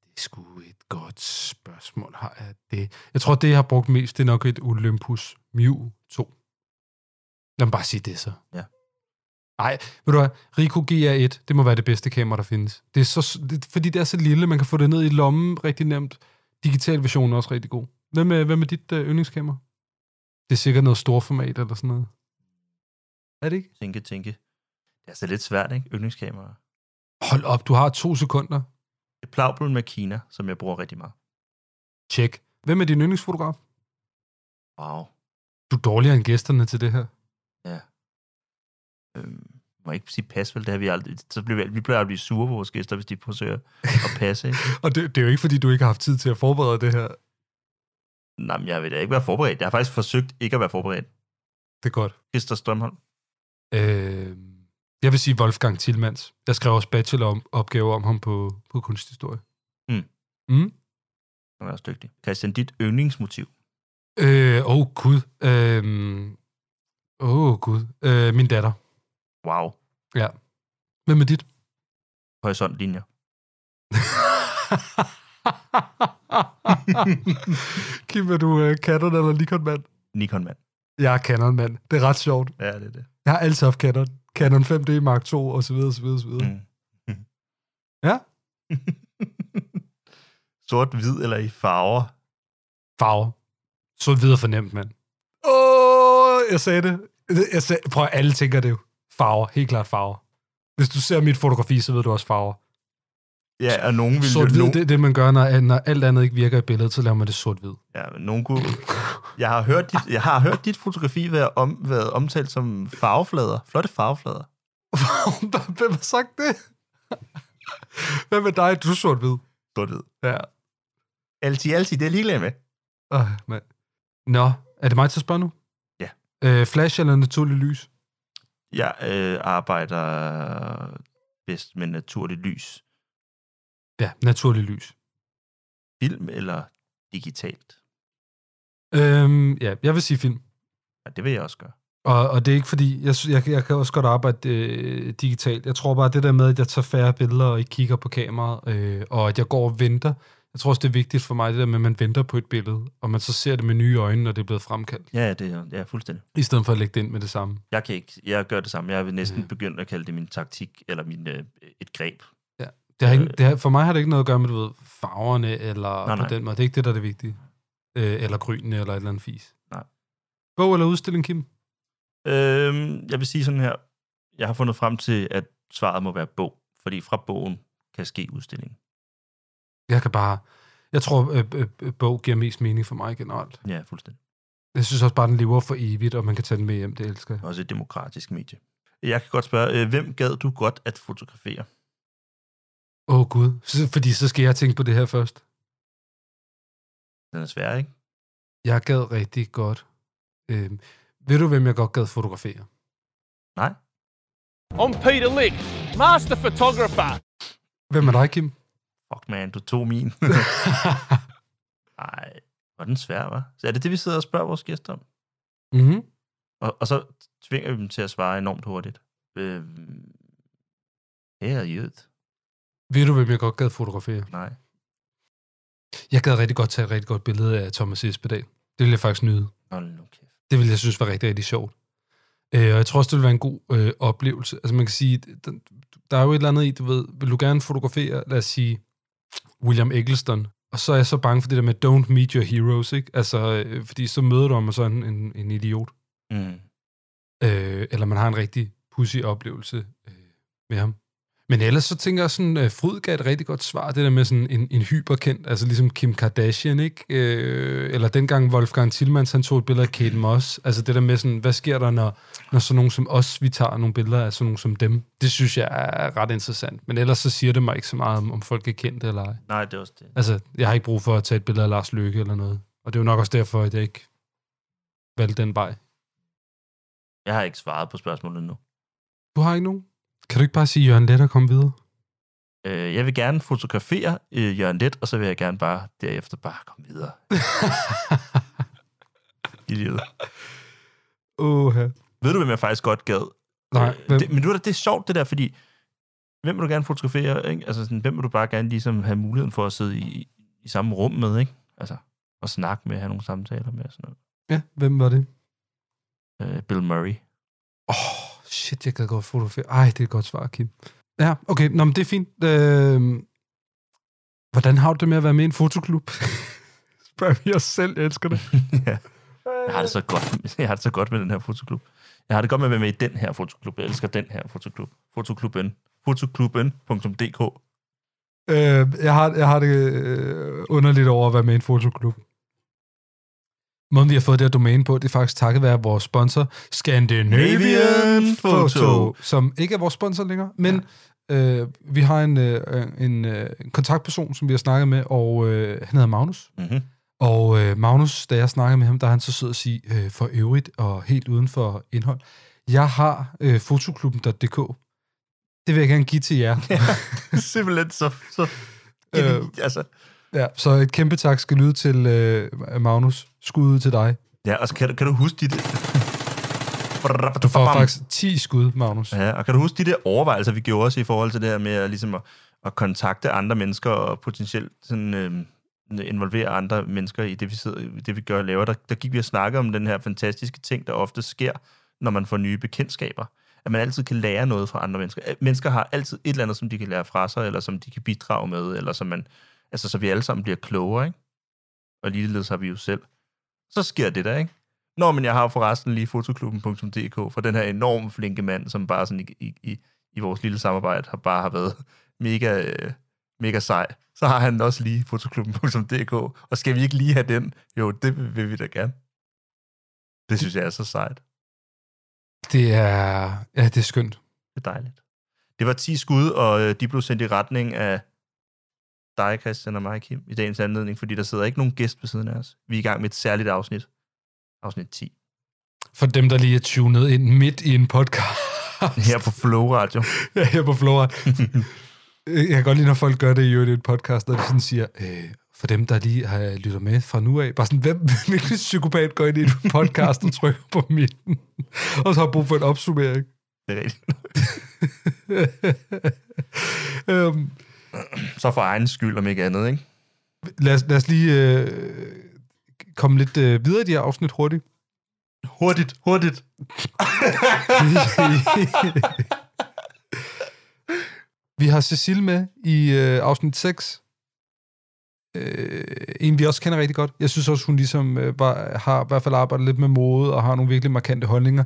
det er sgu et godt spørgsmål. Har jeg det? Jeg tror, det, jeg har brugt mest, det er nok et Olympus Mew 2. Lad mig bare sige det så. Ja. Nej, ved du hvad? Ricoh GR1, det må være det bedste kamera, der findes. Det er så, det, fordi det er så lille, man kan få det ned i lommen rigtig nemt. Digital version er også rigtig god. Hvem er, hvem er dit uh, yndlingskamera? Det er sikkert noget storformat eller sådan noget. Er det ikke? Tænke, tænke. Det er altså lidt svært, ikke? Yndlingskamera. Hold op, du har to sekunder. Et Plaubel med Kina, som jeg bruger rigtig meget. Tjek. Hvem er din yndlingsfotograf? Wow. Du er dårligere end gæsterne til det her. Ja. Øhm, må ikke sige pas, vel? Det har vi aldrig. Så bliver vi, vi plejer at blive sure på vores gæster, hvis de forsøger at passe. Ikke? Og det, det er jo ikke, fordi du ikke har haft tid til at forberede det her. Nej, jeg vil da ikke være forberedt. Jeg har faktisk forsøgt ikke at være forberedt. Det er godt. Christer Strømholm. Øh, jeg vil sige Wolfgang Tillmans. Jeg skrev også bacheloropgave om ham på, på kunsthistorie. Mm. Mm? Han er også dygtig. Christian, dit yndlingsmotiv? Øh, åh, oh, Gud. Øh, åh, oh, Gud. Øh, min datter. Wow. Ja. Hvem er dit? Horisontlinjer. Kim, er du uh, Canon eller Nikon-mand? Nikon-mand. Jeg er Canon-mand. Det er ret sjovt. Ja, det er det. Jeg har altid haft Canon. Canon 5D Mark II, og så videre, så videre, så videre. Mm. Ja. Sort-hvid eller i farver? Farver. Så videre fornemt, mand. Åh, oh, jeg sagde det. Jeg sagde, prøv at alle tænker det jo. Farver. Helt klart farver. Hvis du ser mit fotografi, så ved du også farver. Ja, og nogen vil Sort jo... nogen- det er det, man gør, når, når alt andet ikke virker i billedet, så laver man det sort-hvid. Ja, men nogen kunne... Jeg har hørt dit, jeg har hørt dit fotografi være om, været omtalt som farveflader. Flotte farveflader. Hvem har sagt det? Hvad med dig? Du er sort-hvid. Sort-hvid. Ja. Altid, altid, det er ligeglad med. Øh, mand. Nå, er det mig til at spørge nu? Ja. Øh, flash eller naturlig lys? Jeg øh, arbejder bedst med naturligt lys. Ja, naturlig lys. Film eller digitalt? Øhm, ja, jeg vil sige film. Ja, det vil jeg også gøre. Og, og det er ikke fordi, jeg, jeg, jeg kan også godt arbejde øh, digitalt. Jeg tror bare, det der med, at jeg tager færre billeder og ikke kigger på kameraet, øh, og at jeg går og venter. Jeg tror også, det er vigtigt for mig, det der med, at man venter på et billede, og man så ser det med nye øjne, når det er blevet fremkaldt. Ja, det er ja, fuldstændig. I stedet for at lægge det ind med det samme. Jeg kan ikke. Jeg gør det samme. Jeg vil næsten begynde at kalde det min taktik, eller min, øh, et greb. Det har ikke, det har, for mig har det ikke noget at gøre med, du ved, farverne, eller Nej, nej, nej. på den måde. Det er ikke det, der er det vigtige. Øh, eller grynene, eller et eller andet fis. Nej. Bog eller udstilling, Kim? Øhm, jeg vil sige sådan her. Jeg har fundet frem til, at svaret må være bog. Fordi fra bogen kan ske udstilling. Jeg kan bare... Jeg tror, øh, øh, øh, bog giver mest mening for mig generelt. Ja, fuldstændig. Jeg synes også bare, den lever for evigt, og man kan tage den med hjem. Det elsker jeg. Også et demokratisk medie. Jeg kan godt spørge, øh, hvem gad du godt at fotografere? Åh, oh, Gud. Så, fordi så skal jeg tænke på det her først. Den er svær, ikke? Jeg gad rigtig godt. Øh, ved du, hvem jeg godt gad fotografere? Nej. I'm Peter Lick, master photographer. Hvem er dig, Kim? Fuck man, du tog min. Nej, hvor er den svær, var. Så er det det, vi sidder og spørger vores gæster om? Mm-hmm. Og, og så tvinger vi dem til at svare enormt hurtigt. Øh, Herre jød. Ved du, hvem jeg godt gad fotografere? Nej. Jeg gad rigtig godt tage et rigtig godt billede af Thomas Espedal. Det ville jeg faktisk nyde. Hold nu kæft. Det ville jeg synes var rigtig, rigtig sjovt. Øh, og jeg tror også, det ville være en god øh, oplevelse. Altså man kan sige, der, der er jo et eller andet i, du ved, vil du gerne fotografere, lad os sige, William Eggleston, og så er jeg så bange for det der med, don't meet your heroes, ikke? Altså, øh, fordi så møder du ham og så en, en, en idiot. Mm. Øh, eller man har en rigtig pussy oplevelse øh, med ham. Men ellers så tænker jeg sådan, uh, Fryd gav et rigtig godt svar, det der med sådan en, en hyperkendt, altså ligesom Kim Kardashian, ikke? Øh, eller dengang Wolfgang Tillmans, han tog et billede af Kate Moss. Altså det der med sådan, hvad sker der, når, når sådan nogen som os, vi tager nogle billeder af sådan nogen som dem? Det synes jeg er ret interessant. Men ellers så siger det mig ikke så meget, om, om folk er kendte eller ej. Nej, det er også det. Altså, jeg har ikke brug for at tage et billede af Lars Løkke eller noget. Og det er jo nok også derfor, at jeg ikke valgte den vej. Jeg har ikke svaret på spørgsmålet nu. Du har ikke nogen? Kan du ikke bare sige Jørgen Let og komme videre? Øh, jeg vil gerne fotografere øh, Jørgen Let, og så vil jeg gerne bare derefter bare komme videre. I livet. Åh, Ved du, hvem jeg faktisk godt gad? Nej, Øh, hvem? det, men du, det er sjovt, det der, fordi hvem vil du gerne fotografere? Ikke? Altså, sådan, hvem vil du bare gerne ligesom have muligheden for at sidde i, i samme rum med, ikke? Altså, og snakke med, have nogle samtaler med og sådan noget. Ja, hvem var det? Øh, Bill Murray. Åh, oh, shit, jeg kan godt fotografere. Ej, det er et godt svar, Kim. Ja, okay, nå, men det er fint. Øh, hvordan har du det med at være med i en fotoklub? Spørg vi os selv, jeg elsker det. ja. Jeg har det så godt, jeg har det så godt med den her fotoklub. Jeg har det godt med at være med i den her fotoklub. Jeg elsker den her fotoklub. Fotoklubben. Fotoklubben.dk Øh, jeg, har, jeg har det øh, underligt over at være med i en fotoklub. Måden, vi har fået det her domæne på, det er faktisk takket være vores sponsor, Scandinavian Photo, som ikke er vores sponsor længere, men ja. øh, vi har en, øh, en, øh, kontaktperson, som vi har snakket med, og øh, han hedder Magnus. Mm-hmm. Og øh, Magnus, da jeg snakker med ham, der er han så sød at sige, øh, for øvrigt og helt uden for indhold, jeg har øh, fotoklubben.dk. Det vil jeg gerne give til jer. Simpelthen så... så Øh, altså. Ja, så et kæmpe tak skal lyde til øh, Magnus. Skud ud til dig. Ja, og så kan, du- kan du huske dit... Du får faktisk 10 skud, Magnus. Ja, og kan du huske de der overvejelser, vi gjorde os i forhold til det her med at, ligesom at, at kontakte andre mennesker og potentielt sådan, øh, involvere andre mennesker i det, vi, sidder, det, vi gør og laver. Der, der gik vi og snakkede om den her fantastiske ting, der ofte sker, når man får nye bekendtskaber. At man altid kan lære noget fra andre mennesker. Mennesker har altid et eller andet, som de kan lære fra sig, eller som de kan bidrage med, eller som man... Altså, så vi alle sammen bliver klogere, ikke? Og ligeledes har vi jo selv. Så sker det der, ikke? Nå, men jeg har forresten lige fotoklubben.dk for den her enormt flinke mand, som bare sådan i, i, i, i vores lille samarbejde har bare har været mega, øh, mega sej. Så har han også lige fotoklubben.dk, og skal vi ikke lige have den? Jo, det vil vi da gerne. Det synes jeg er så sejt. Det er, ja, det er skønt. Det er dejligt. Det var 10 skud, og øh, de blev sendt i retning af dig, Christian og mig, Kim, i dagens anledning, fordi der sidder ikke nogen gæst ved siden af os. Vi er i gang med et særligt afsnit. Afsnit 10. For dem, der lige er tunet ind midt i en podcast. Her på Flow Radio. ja, her på Flow Radio. jeg kan godt lide, når folk gør det i øvrigt i en podcast, og de sådan siger, øh, for dem, der lige har lytter med fra nu af, bare sådan, hvem, hvilken psykopat går ind i en podcast og trykker på midten, og så har brug for en opsummering. Det er rigtigt. øhm, Så for egen skyld, om ikke andet, ikke? lad, os, lad os lige øh, komme lidt øh, videre i de her afsnit hurtigt. Hurtigt, hurtigt. vi har Cecil med i øh, afsnit 6. Øh, en, vi også kender rigtig godt. Jeg synes også, hun ligesom øh, bare, har i hvert fald arbejdet lidt med mode og har nogle virkelig markante holdninger.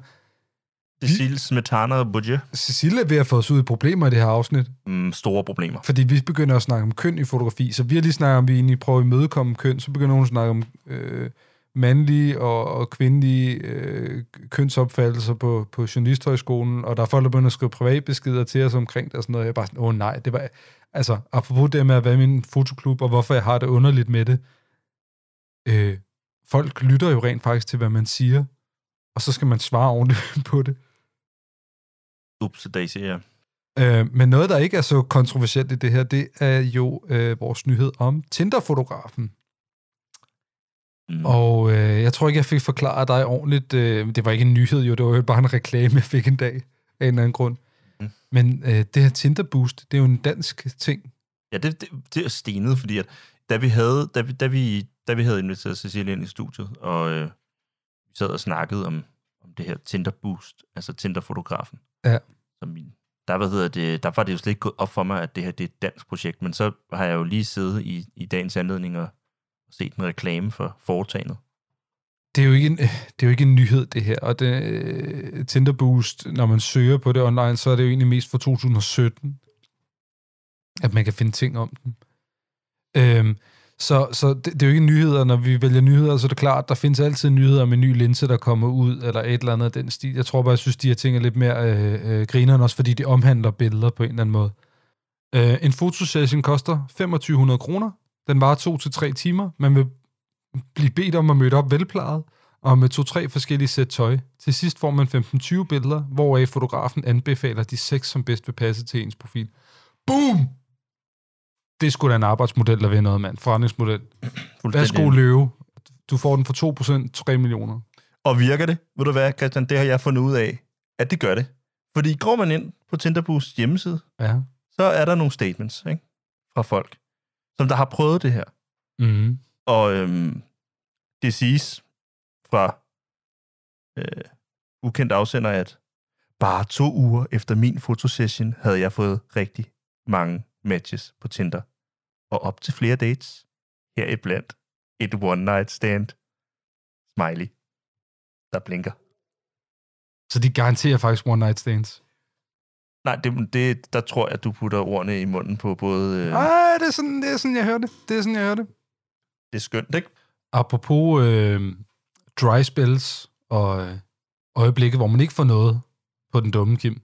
Cecil Smetana og Budget. Cecil er ved at få os ud i problemer i det her afsnit. Mm, store problemer. Fordi vi begynder at snakke om køn i fotografi, så vi har lige snakket om, at vi egentlig prøver at imødekomme køn, så begynder hun at snakke om øh, mandlige og, og kvindelige øh, kønsopfattelser på, på journalisthøjskolen, og der er folk, der begynder at skrive privatbeskeder til os omkring det og sådan noget. Jeg er bare sådan, åh oh, nej, det var... Altså, apropos det med at være min fotoklub, og hvorfor jeg har det underligt med det. Øh, folk lytter jo rent faktisk til, hvad man siger, og så skal man svare ordentligt på det. Ups, Daisy, ja. Øh, men noget, der ikke er så kontroversielt i det her, det er jo øh, vores nyhed om Tinder-fotografen. Mm. Og øh, jeg tror ikke, jeg fik forklaret dig ordentligt. Øh, det var ikke en nyhed, jo. Det var jo bare en reklame, jeg fik en dag af en eller anden grund. Mm. Men øh, det her Tinder Boost, det er jo en dansk ting. Ja, det, det, det er stenet, fordi at da vi havde, da vi, da vi, da vi havde inviteret Cecilie ind i studiet, og øh, vi sad og snakkede om, om det her Tinder Boost, altså Tinder-fotografen. Ja. Som min, der, hvad hedder det, der var det jo slet ikke gået op for mig, at det her det er et dansk projekt, men så har jeg jo lige siddet i, i dagens anledning og set en reklame for foretagendet. Det er, jo ikke en, det er jo ikke en nyhed, det her. Og det, øh, Tinder Boost, når man søger på det online, så er det jo egentlig mest fra 2017, at man kan finde ting om den. Øhm, så så det, det er jo ikke nyheder. Når vi vælger nyheder, så er det klart, der findes altid nyheder med en ny linse, der kommer ud, eller et eller andet af den stil. Jeg tror bare, jeg synes, de her ting er lidt mere øh, øh, grineren, også fordi de omhandler billeder på en eller anden måde. Øh, en fotosession koster 2500 kroner. Den varer to til tre timer. Man vil blive bedt om at møde op velplejet, og med to-tre forskellige sæt tøj. Til sidst får man 15-20 billeder, hvoraf fotografen anbefaler de seks, som bedst vil passe til ens profil. Boom! Det er sgu da en arbejdsmodel, der vil noget, mand. Forretningsmodel. Værsgo løve. Du får den for 2%, 3 millioner. Og virker det? Ved du hvad, Christian, det har jeg fundet ud af, at det gør det. Fordi går man ind på Tinderboost hjemmeside, ja. så er der nogle statements ikke? fra folk, som der har prøvet det her. Mm. Og øhm, det siges fra øh, ukendt afsender, at bare to uger efter min fotosession havde jeg fået rigtig mange matches på Tinder. Og op til flere dates. Her i blandt et one night stand. Smiley. Der blinker. Så de garanterer faktisk one night stands? Nej, det, det, der tror jeg, at du putter ordene i munden på både... Øh... Ej, det er, sådan, det er sådan, jeg hører det. Det er sådan, jeg hører det. Det er skønt, ikke? Apropos øh, dry spells og øh, øjeblikke, hvor man ikke får noget på den dumme Kim,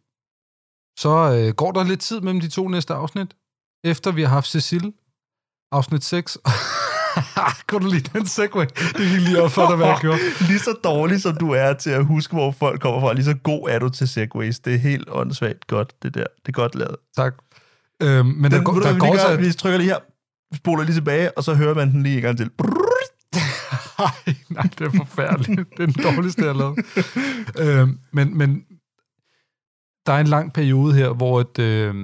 så øh, går der lidt tid mellem de to næste afsnit, efter vi har haft Cecil, afsnit 6. Kunne du lide den segway? Det gik lige op for dig, hvad jeg gjorde. lige så dårlig som du er til at huske, hvor folk kommer fra, lige så god er du til segways. Det er helt åndssvagt godt, det der. Det er godt lavet. Tak. Øhm, men den, der, går, der, der går så... Vi trykker lige her, spoler lige tilbage, og så hører man den lige en gang til. nej, nej, det er forfærdeligt. det er den dårligste, jeg har lavet. øhm, men, men der er en lang periode her, hvor et, øh,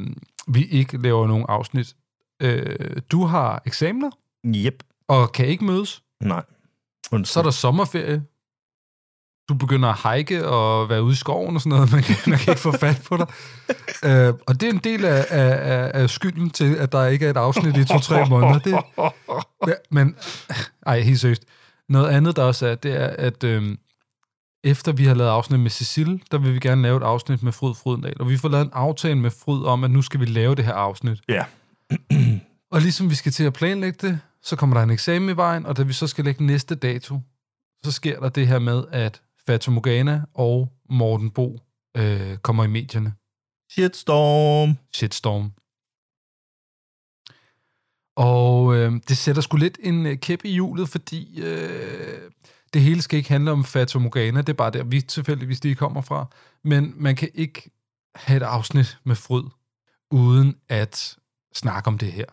vi ikke laver nogen afsnit. Øh, du har eksamener. Yep. Og kan ikke mødes. Nej. Undskyld. Så er der sommerferie. Du begynder at hike og være ude i skoven og sådan noget. Man kan, man kan ikke få fat på dig. øh, og det er en del af, af, af skylden til, at der ikke er et afsnit i to-tre måneder. Det, ja, men, ej, helt seriøst. Noget andet, der også er, det er, at øh, efter vi har lavet afsnit med Cecil, der vil vi gerne lave et afsnit med Fryd Frydendal. Og vi får lavet en aftale med Fryd om, at nu skal vi lave det her afsnit. Ja. og ligesom vi skal til at planlægge det, så kommer der en eksamen i vejen, og da vi så skal lægge næste dato, så sker der det her med, at Fata Morgana og Morten Bo øh, kommer i medierne. Shitstorm. Shitstorm. Og øh, det sætter sgu lidt en øh, kæp i hjulet, fordi øh, det hele skal ikke handle om Fata Morgana, det er bare der, vi tilfældigvis lige kommer fra. Men man kan ikke have et afsnit med fryd, uden at snakke om det her.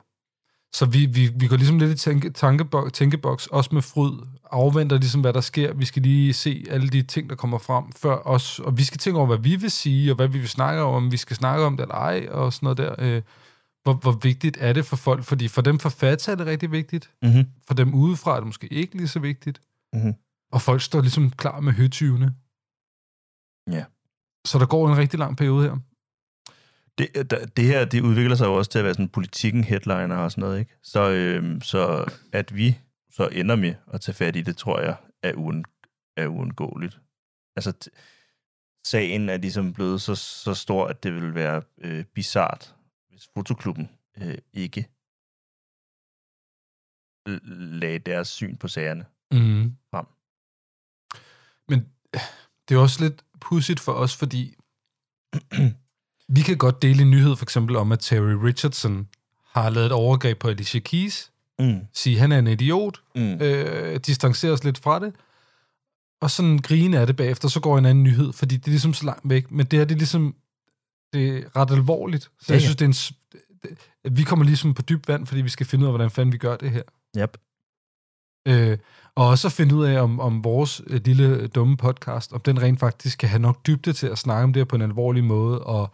Så vi, vi, vi går ligesom lidt i tænke, tankeboks, tænkeboks, også med fryd, afventer ligesom, hvad der sker. Vi skal lige se alle de ting, der kommer frem før os, og vi skal tænke over, hvad vi vil sige, og hvad vi vil snakke om, om vi skal snakke om det eller ej, og sådan noget der. Øh, hvor, hvor vigtigt er det for folk? Fordi for dem forfatter er det rigtig vigtigt. Mm-hmm. For dem udefra er det måske ikke lige så vigtigt. Mm-hmm. Og folk står ligesom klar med høtyvene. Ja. Så der går en rigtig lang periode her. Det, der, det her, det udvikler sig jo også til at være sådan politikken headliner og sådan noget, ikke? Så, øhm, så at vi så ender med at tage fat i det, tror jeg, er, uen, er uundgåeligt. Altså, sagen er ligesom blevet så, så stor, at det vil være øh, bizart, hvis fotoklubben øh, ikke lagde deres syn på sagerne mm. frem. Men det er også lidt pudsigt for os, fordi vi kan godt dele en nyhed for eksempel om, at Terry Richardson har lavet et overgreb på Alicia Keys. Mm. Sige, han er en idiot. Mm. Øh, distancerer os lidt fra det. Og sådan grine af det bagefter, så går en anden nyhed, fordi det er ligesom så langt væk. Men det her, det er ligesom det er ret alvorligt. Så Ja, ja, jeg synes, det er en... det- Vi kommer ligesom på dybt vand, fordi vi skal finde ud af, hvordan fanden vi gør det her. Yep. Øh, og også at finde ud af, om, om vores øh, lille dumme podcast, om den rent faktisk kan have nok dybde til at snakke om det her på en alvorlig måde, og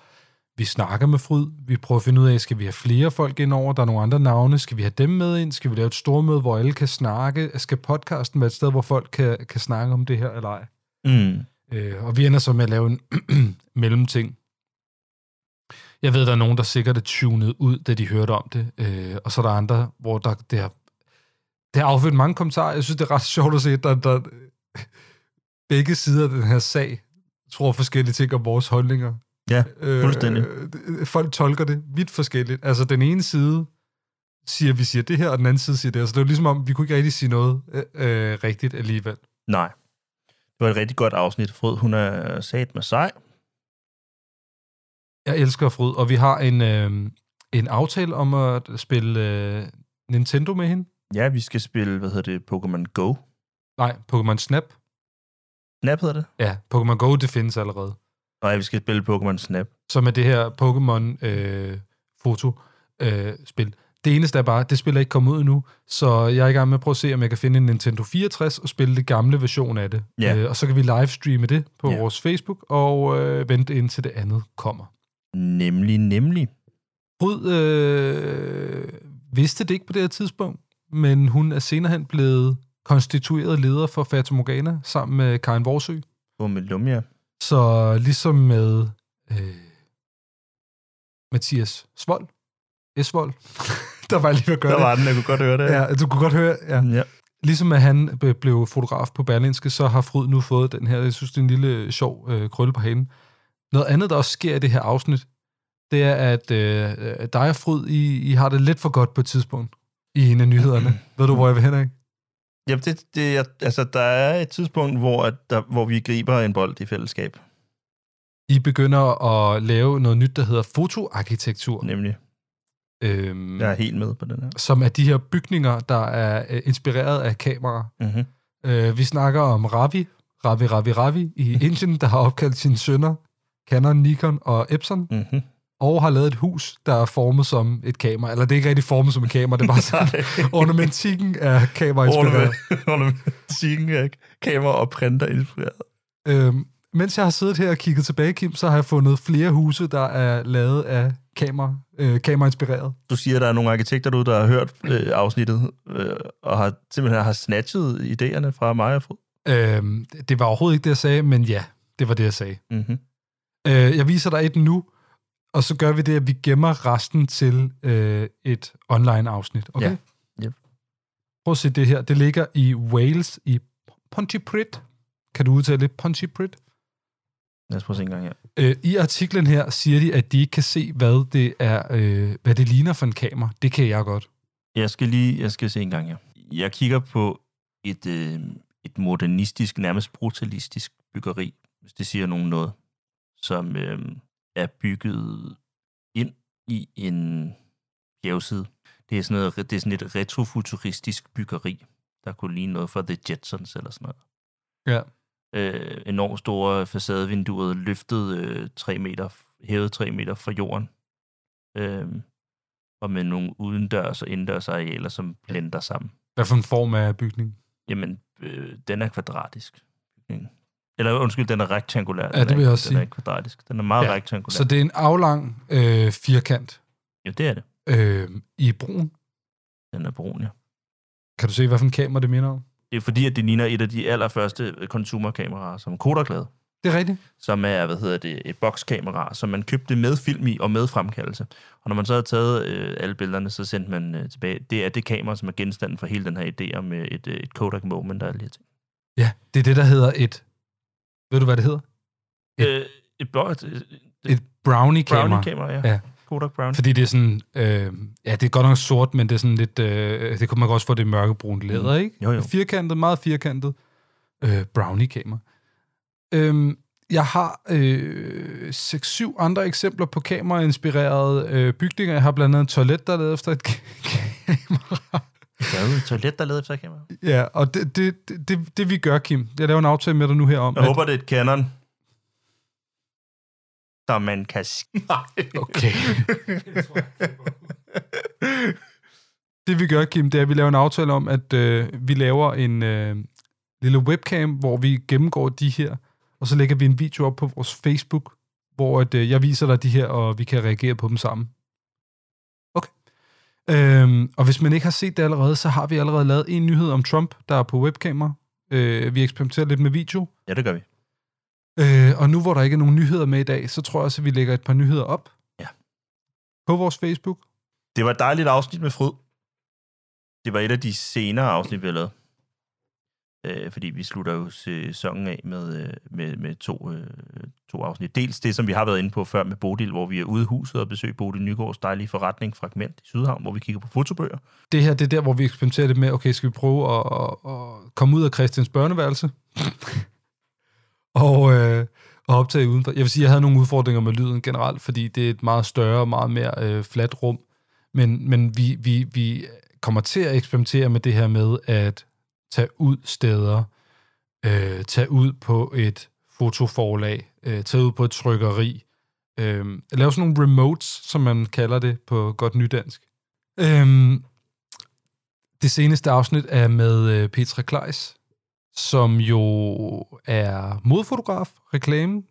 vi snakker med fryd, vi prøver at finde ud af, skal vi have flere folk ind over, der er nogle andre navne, skal vi have dem med ind, skal vi lave et stormøde, hvor alle kan snakke, skal podcasten være et sted, hvor folk kan, kan snakke om det her eller ej? Mm. Øh, og vi ender så med at lave en mellemting. Jeg ved, der er nogen, der sikkert er tunet ud, da de hørte om det, øh, og så er der andre, hvor der, det har det har affødt mange kommentarer. Jeg synes, det er ret sjovt at se, at der, der begge sider af den her sag tror forskellige ting om vores holdninger. Ja, fuldstændig. Øh, folk tolker det vidt forskelligt. Altså, den ene side siger, vi siger det her, og den anden side siger det. Altså, det er jo ligesom om, vi kunne ikke rigtig sige noget øh, øh, rigtigt alligevel. Nej. Det var et rigtig godt afsnit. Frød, hun er sat med sig. Jeg elsker Fryd, og vi har en, øh, en aftale om at spille øh, Nintendo med hende. Ja, vi skal spille, hvad hedder det, Pokémon Go. Nej, Pokémon Snap. Snap hedder det? Ja, Pokémon Go, det findes allerede. Nej, vi skal spille Pokémon Snap. Som er det her Pokémon-foto-spil. det eneste er bare, det spil er ikke kommet ud endnu, så jeg er i gang med at prøve at se, om jeg kan finde en Nintendo 64 og spille det gamle version af det. Ja. Øh, og så kan vi livestreame det på Ja. vores Facebook og øh, vente indtil det andet kommer. Nemlig, nemlig. Fryd øh, vidste det ikke på det her tidspunkt, men hun er senere hen blevet konstitueret leder for Fata Morgana sammen med Karin Vorsø. På med Lumia. Så ligesom med øh, Mathias Svold, Svold, der var jeg lige ved at gøre Der det. var den, jeg kunne godt høre det. Ja, du kunne godt høre, ja. ja. Ligesom at han blev fotograf på Berlinske, så har Fryd nu fået den her, jeg synes, det er en lille sjov øh, krølle på hanen. Noget andet, der også sker i det her afsnit, det er, at øh, dig og Fryd, I, I har det lidt for godt på et tidspunkt i en af nyhederne. Ved du, hvor jeg vil hen, ikke? Ja, det, det, er- altså, der er et tidspunkt, hvor, at der, hvor vi griber en bold i fællesskab. I begynder at lave noget nyt, der hedder fotoarkitektur. Nemlig. Øhm, Jeg er helt med på den her. som er de her bygninger, der er øh, inspireret af kameraer. Mm-hmm. Øh, vi snakker om Ravi, Ravi Ravi Ravi i Indien, der har opkaldt sine sønner Canon, Nikon og Epson, mm-hmm. Og har lavet et hus, der er formet som et kamera. Eller det er ikke rigtig formet som et kamera, det er bare sådan, ornamentikken er kamerainspireret. Ornamentikken er kamera og printer inspireret. Øhm, mens jeg har siddet her og kigget tilbage, Kim, så har jeg fundet flere huse, der er lavet af kamera, øh, kamerainspireret. Du siger, at der er nogle arkitekter derude, der har hørt øh, afsnittet, øh, og har simpelthen har snatchet idéerne fra mig og Frud. Øhm, det var overhovedet ikke det, jeg sagde, men ja, det var det, jeg sagde. Mm-hmm. Øh, jeg viser dig et nu, og så gør vi det, at vi gemmer resten til øh, et online-afsnit. Okay? Ja. Yep. Prøv at se det her. Det ligger i Wales, i Pontypridd. Kan du udtale det? Pontypridd? Lad os prøve at se en gang her. Øh, I artiklen her siger de, at de ikke kan se, hvad det er, øh, hvad det ligner for en kamera. Det kan jeg godt. Jeg skal lige jeg skal se en gang her. Jeg kigger på et, øh, et modernistisk, nærmest brutalistisk byggeri, hvis det siger nogen noget, som øh, er bygget ind i en bjergside. Det er, sådan noget, det er sådan et retrofuturistisk byggeri, der kunne ligne noget fra The Jetsons eller sådan noget. Ja. Øh, enormt store facadevinduer, løftet øh, 3 meter, hævet 3 meter fra jorden. Øh, og med nogle udendørs og indendørs arealer, som blender sammen. Hvad for en form af bygning? Jamen, øh, den er kvadratisk. bygningen. Eller undskyld, den er rektangulær. Ja, det er vil ikke- jeg også Den er sige. ikke kvadratisk. Den er meget ja. rektangulær. Så det er en aflang øh, firkant Ja, det er det. øh, i brun. Den er brun, ja. Kan du se, hvad for en kamera det minder om? Det er fordi, at det ligner et af de allerførste consumer-kameraer, som Kodak lavede. Det er rigtigt. Som er, hvad hedder det, et bokskamera, som man købte med film i og med fremkaldelse. Og når man så har taget øh, alle billederne, så sendte man øh, tilbage. Det er det kamera, som er genstanden for hele den her idé om øh, et, øh, et Kodak Moment og alle de her ting. Ja, det er det, der hedder et... Ved du, hvad det hedder? Et, øh, et, bo- et, et, Et brownie-kamera. Brownie-kamera, ja. ja. Kodak Brownie. Fordi det er sådan... Øh, ja, det er godt nok sort, men det er sådan lidt... Øh, det kunne man også få det mørkebrunt læder, Mm. ikke? Jo, jo. Firkantet, meget firkantet. Øh, brownie-kamera. Øhm, jeg har øh, 6-7 andre eksempler på kamerainspirerede øh, bygninger. Jeg har blandt andet et toilet, der er lavet efter et kamera. Der er jo et toilet, der er efter kamera. Ja, og det, det, det, det, det vi gør, Kim, jeg laver en aftale med dig nu her om, Jeg håber, det er et Canon. så man kan... Okay. det vi gør, Kim, det er, at vi laver en aftale om, at øh, vi laver en øh, lille webcam, hvor vi gennemgår de her, og så lægger vi en video op på vores Facebook, hvor at, øh, jeg viser dig de her, og vi kan reagere på dem sammen. Øhm, og hvis man ikke har set det allerede, så har vi allerede lavet en nyhed om Trump, der er på webkamera. Øh, vi eksperimenterer lidt med video. Ja, det gør vi. Øh, og nu hvor der ikke er nogen nyheder med i dag, så tror jeg også, at vi lægger et par nyheder op. Ja. På vores Facebook. Det var et dejligt afsnit med Fryd. Det var et af de senere afsnit, vi har lavet. Øh, fordi vi slutter jo sæsonen af med, øh, med, med to, øh, to afsnit. Dels det, som vi har været inde på før med Bodil, hvor vi er ude i huset og besøger Bodil Nygaards dejlige forretning Fragment i Sydhavn, hvor vi kigger på fotobøger. Det her, det er der, hvor vi eksperimenterer lidt med, okay, skal vi prøve at, at, at komme ud af Christians børneværelse? og, øh, og optage udenfor. Jeg vil sige, at jeg havde nogle udfordringer med lyden generelt, fordi det er et meget større og meget mere øh, fladt rum. Men, men vi, vi, vi kommer til at eksperimentere med det her med at tage ud steder, øh, tage ud på et fotoforlag, øh, tage ud på et trykkeri, øh, lave sådan nogle remotes, som man kalder det på godt nydansk. Øh, det seneste afsnit er med øh, Petra Kleis, som jo er modfotograf, reklame,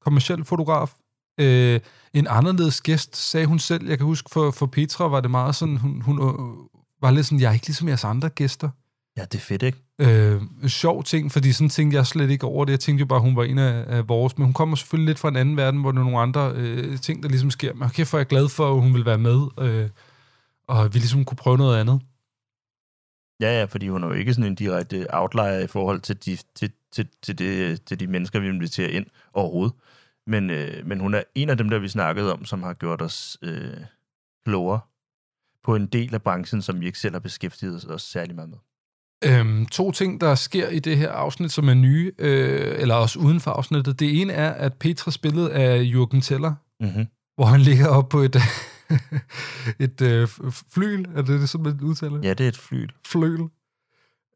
kommersiel fotograf. Øh, en anderledes gæst, sagde hun selv. Jeg kan huske, for, for Petra var det meget sådan, hun, hun øh, var lidt sådan, jeg er ikke ligesom jeres andre gæster. Ja, det er fedt, ikke? Øh, sjov ting, fordi sådan tænkte jeg slet ikke over det. Jeg tænkte jo bare, hun var en af, af vores, men hun kommer selvfølgelig lidt fra en anden verden, hvor der er nogle andre øh, ting, der ligesom sker. Men for jeg er glad for, at hun vil være med, øh, og vi ligesom kunne prøve noget andet. Ja, ja, fordi hun er jo ikke sådan en direkte outlier i forhold til de, til, til, til, det, til de mennesker, vi inviterer ind overhovedet. Men, øh, men hun er en af dem, der vi snakkede om, som har gjort os øh, klogere på en del af branchen, som vi ikke selv har beskæftiget os særlig meget med. Øhm, to ting, der sker i det her afsnit, som er nye, øh, eller også uden for afsnittet. Det ene er, at Petra spillet af Jürgen Teller, mm-hmm. hvor han ligger op på et, et øh, flyl. Er det det, som man udtaler? Ja, det er et flyl. Flyl.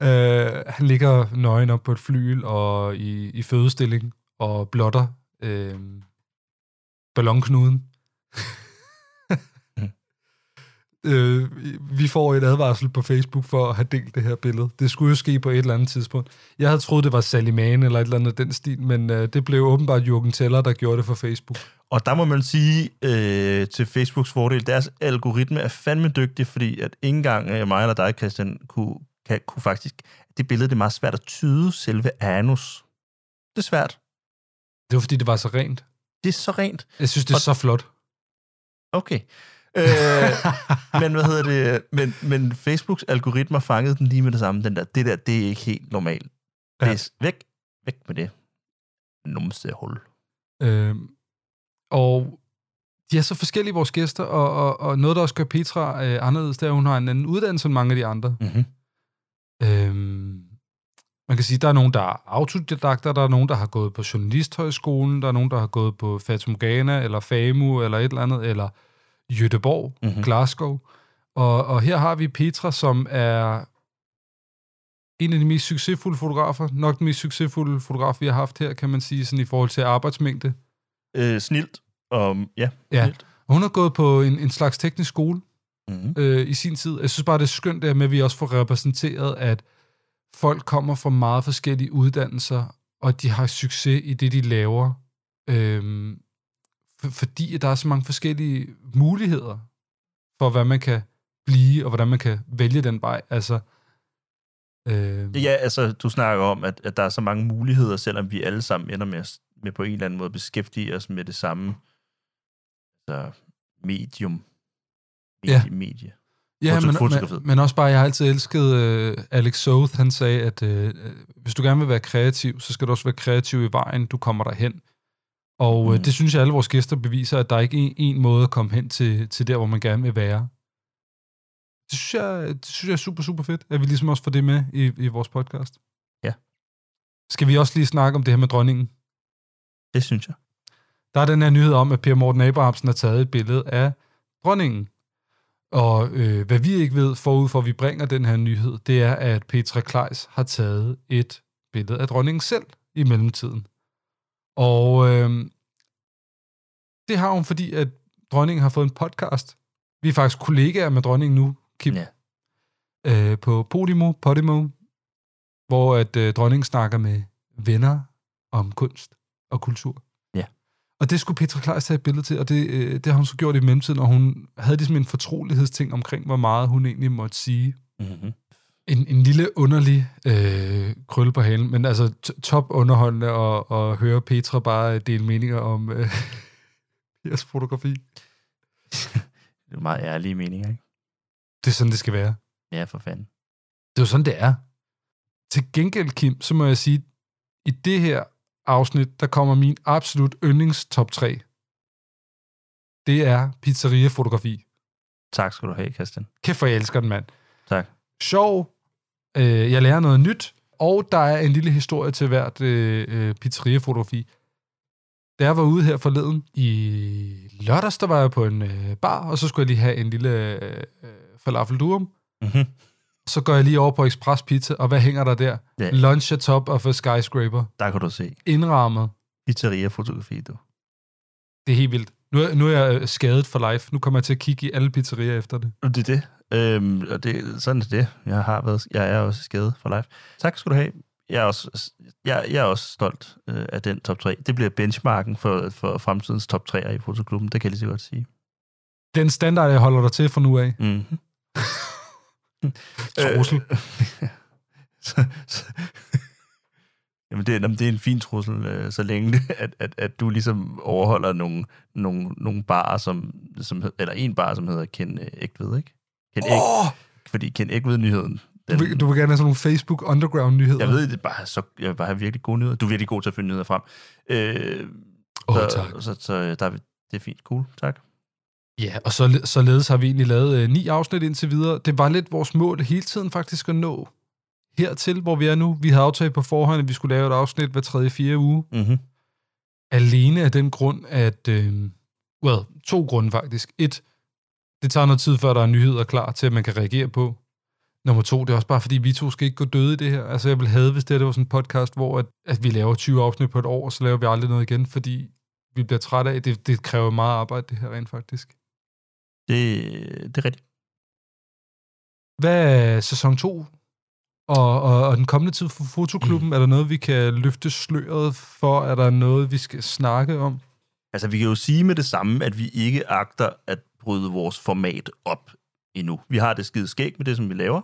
Øh, han ligger nøgen op på et flyl og i, i fødestilling og blotter øh, ballonknuden. øh, vi får et advarsel på Facebook for at have delt det her billede. Det skulle jo ske på et eller andet tidspunkt. Jeg havde troet, det var Salimane eller et eller andet den stil, men øh, det blev åbenbart Jürgen Teller, der gjorde det for Facebook. Og der må man sige øh, til Facebooks fordel, deres algoritme er fandme dygtig, fordi at ikke engang øh, mig eller dig, Christian, kunne, kan, kunne faktisk... Det billede det er meget svært at tyde selve anus. Det er svært. Det var, fordi det var så rent. Det er så rent. Jeg synes, det er og, så flot. Okay. Øh, men hvad hedder det? Men, men Facebooks algoritmer fangede den lige med det samme. Den der, det der, det er ikke helt normalt. Ja. Væk, væk med det. Numse hul. Øh, og de er så forskellige, vores gæster, og, og, og noget, der også gør Petra øh, anderledes, det er, at hun har en anden uddannelse end mange af de andre. Mm-hmm. Øhm, man kan sige, der er nogen, der er autodidakter, der er nogen, der har gået på Journalisthøjskolen, der er nogen, der har gået på Fatum Ghana, eller FAMU, eller et eller andet, eller Jødeborg, mm-hmm. Glasgow. Og, og her har vi Petra, som er en af de mest succesfulde fotografer, nok den mest succesfulde fotograf, vi har haft her, kan man sige, sådan i forhold til arbejdsmængde. Øh, snilt. Um, ja, ja. Snilt. Hun har gået på en, en slags teknisk skole mm-hmm. øh, i sin tid. Jeg synes bare, det er skønt det med, at vi også får repræsenteret, at folk kommer fra meget forskellige uddannelser, og de har succes i det, de laver. Øhm, fordi der er så mange forskellige muligheder for, hvad man kan blive, og hvordan man kan vælge den vej. Altså, øh... Ja, altså, du snakker om, at, at der er så mange muligheder, selvom vi alle sammen ender med, med på en eller anden måde beskæftige os med det samme altså, medium. Medie, ja. medie. Ja, men, men, men også bare, jeg har altid elsket uh, Alex Soth, han sagde, at uh, hvis du gerne vil være kreativ, så skal du også være kreativ i vejen, du kommer derhen. Og mm. uh, det synes jeg, alle vores gæster beviser, at der er ikke en, en måde at komme hen til, til der, hvor man gerne vil være. Det synes, jeg, det synes jeg er super, super fedt, at vi ligesom også får det med i, i vores podcast. Ja. Skal vi også lige snakke om det her med dronningen? Det synes jeg. Der er den her nyhed om, at Per Morten Abrahamsen har taget et billede af dronningen. Og øh, hvad vi ikke ved forud for, at vi bringer den her nyhed, det er, at Petra Kleis har taget et billede af dronningen selv i mellemtiden. Og øh, Det har hun, fordi at dronningen har fået en podcast. Vi er faktisk kollegaer med dronningen nu, Kim. Ja. Øh, på Podimo, Podimo, hvor at øh, dronningen snakker med venner om kunst og kultur. Ja. Og det skulle Petra Kleis tage et billede til, og det, øh, det har hun så gjort i mellemtiden, og hun havde ligesom en fortrolighedsting omkring, hvor meget hun egentlig måtte sige. Mm-hmm. En, en lille underlig øh, krølle på halen, men altså top underholdende at, at høre Petra bare dele meninger om øh, Piers fotografi. Det er meget ærlige meninger, ikke? Det er sådan, det skal være. Ja, for fanden. Det er jo sådan, det er. Til gengæld, Kim, så må jeg sige, i det her afsnit, der kommer min absolut yndlings top 3. Det er pizzeria-fotografi. Tak skal du have, Christian. Kæft, for jeg elsker den, mand. Tak. Sjov. Øh, jeg lærer noget nyt. Og der er en lille historie til hvert øh, øh, pizzeria-fotografi. Da jeg var ude her forleden i lørdags, der var jeg på en øh, bar, og så skulle jeg lige have en lille øh, falafel durum. Mm-hmm. Så går jeg lige over på Express Pizza, og hvad hænger der der? Ja. Lunch at top of a skyscraper. Der kan du se. Indrammet. Pizzeria-fotografi, du. Det er helt vildt. Nu er, nu er jeg øh, skadet for life. Nu kommer jeg til at kigge i alle pizzerier efter det. Det er det. Øhm, og det, sådan er det. Jeg har været, jeg er også skadet for life. Tak skal du have. Jeg er også, jeg, jeg er også stolt øh, af den top 3. Det bliver benchmarken for, for fremtidens top 3'er i fotoklubben. Det kan jeg lige så godt sige. Den standard, jeg holder dig til fra nu af. Mm-hmm. Trussel. så, så, jamen det, jamen, det er en fin trussel, øh, så længe at, at, at du ligesom overholder nogle, nogle, nogle barer, som, som, eller en bar, som hedder Ken øh, Ægved, ikke? Ken Æg, Åh! Fordi Ken Ægved-nyheden, Du vil, du vil gerne have sådan nogle Facebook underground-nyheder. jeg ved, det bare så, jeg vil bare have virkelig gode nyheder. Du er virkelig god til at finde nyheder frem. Øh, Åh, så, tak. Så, så, så der, er vi- det er fint. Cool. Tak. Ja, og så, således har vi egentlig lavet øh, ni afsnit indtil videre. Det var lidt vores mål hele tiden faktisk at nå hertil, hvor vi er nu. Vi havde aftalt på forhånd, at vi skulle lave et afsnit hver tredje, fjerde uge. Mm-hmm. Alene af den grund, at... Øh, well, to grunde faktisk. Et, det tager noget tid, før der er nyheder klar til, at man kan reagere på. Nummer to, det er også bare, fordi vi to skal ikke gå døde i det her. Altså, jeg vil have, hvis det, her, det var sådan en podcast, hvor at, at vi laver 20 afsnit på et år, og så laver vi aldrig noget igen, fordi vi bliver trætte af det. Det kræver meget arbejde, det her rent faktisk. Det, det er rigtigt. Hvad er sæson 2 og, og, og den kommende tid for Fotoklubben? Mm. Er der noget, vi kan løfte sløret for? Er der noget, vi skal snakke om? Altså, vi kan jo sige med det samme, at vi ikke agter at bryde vores format op endnu. Vi har det skide skæg med det, som vi laver.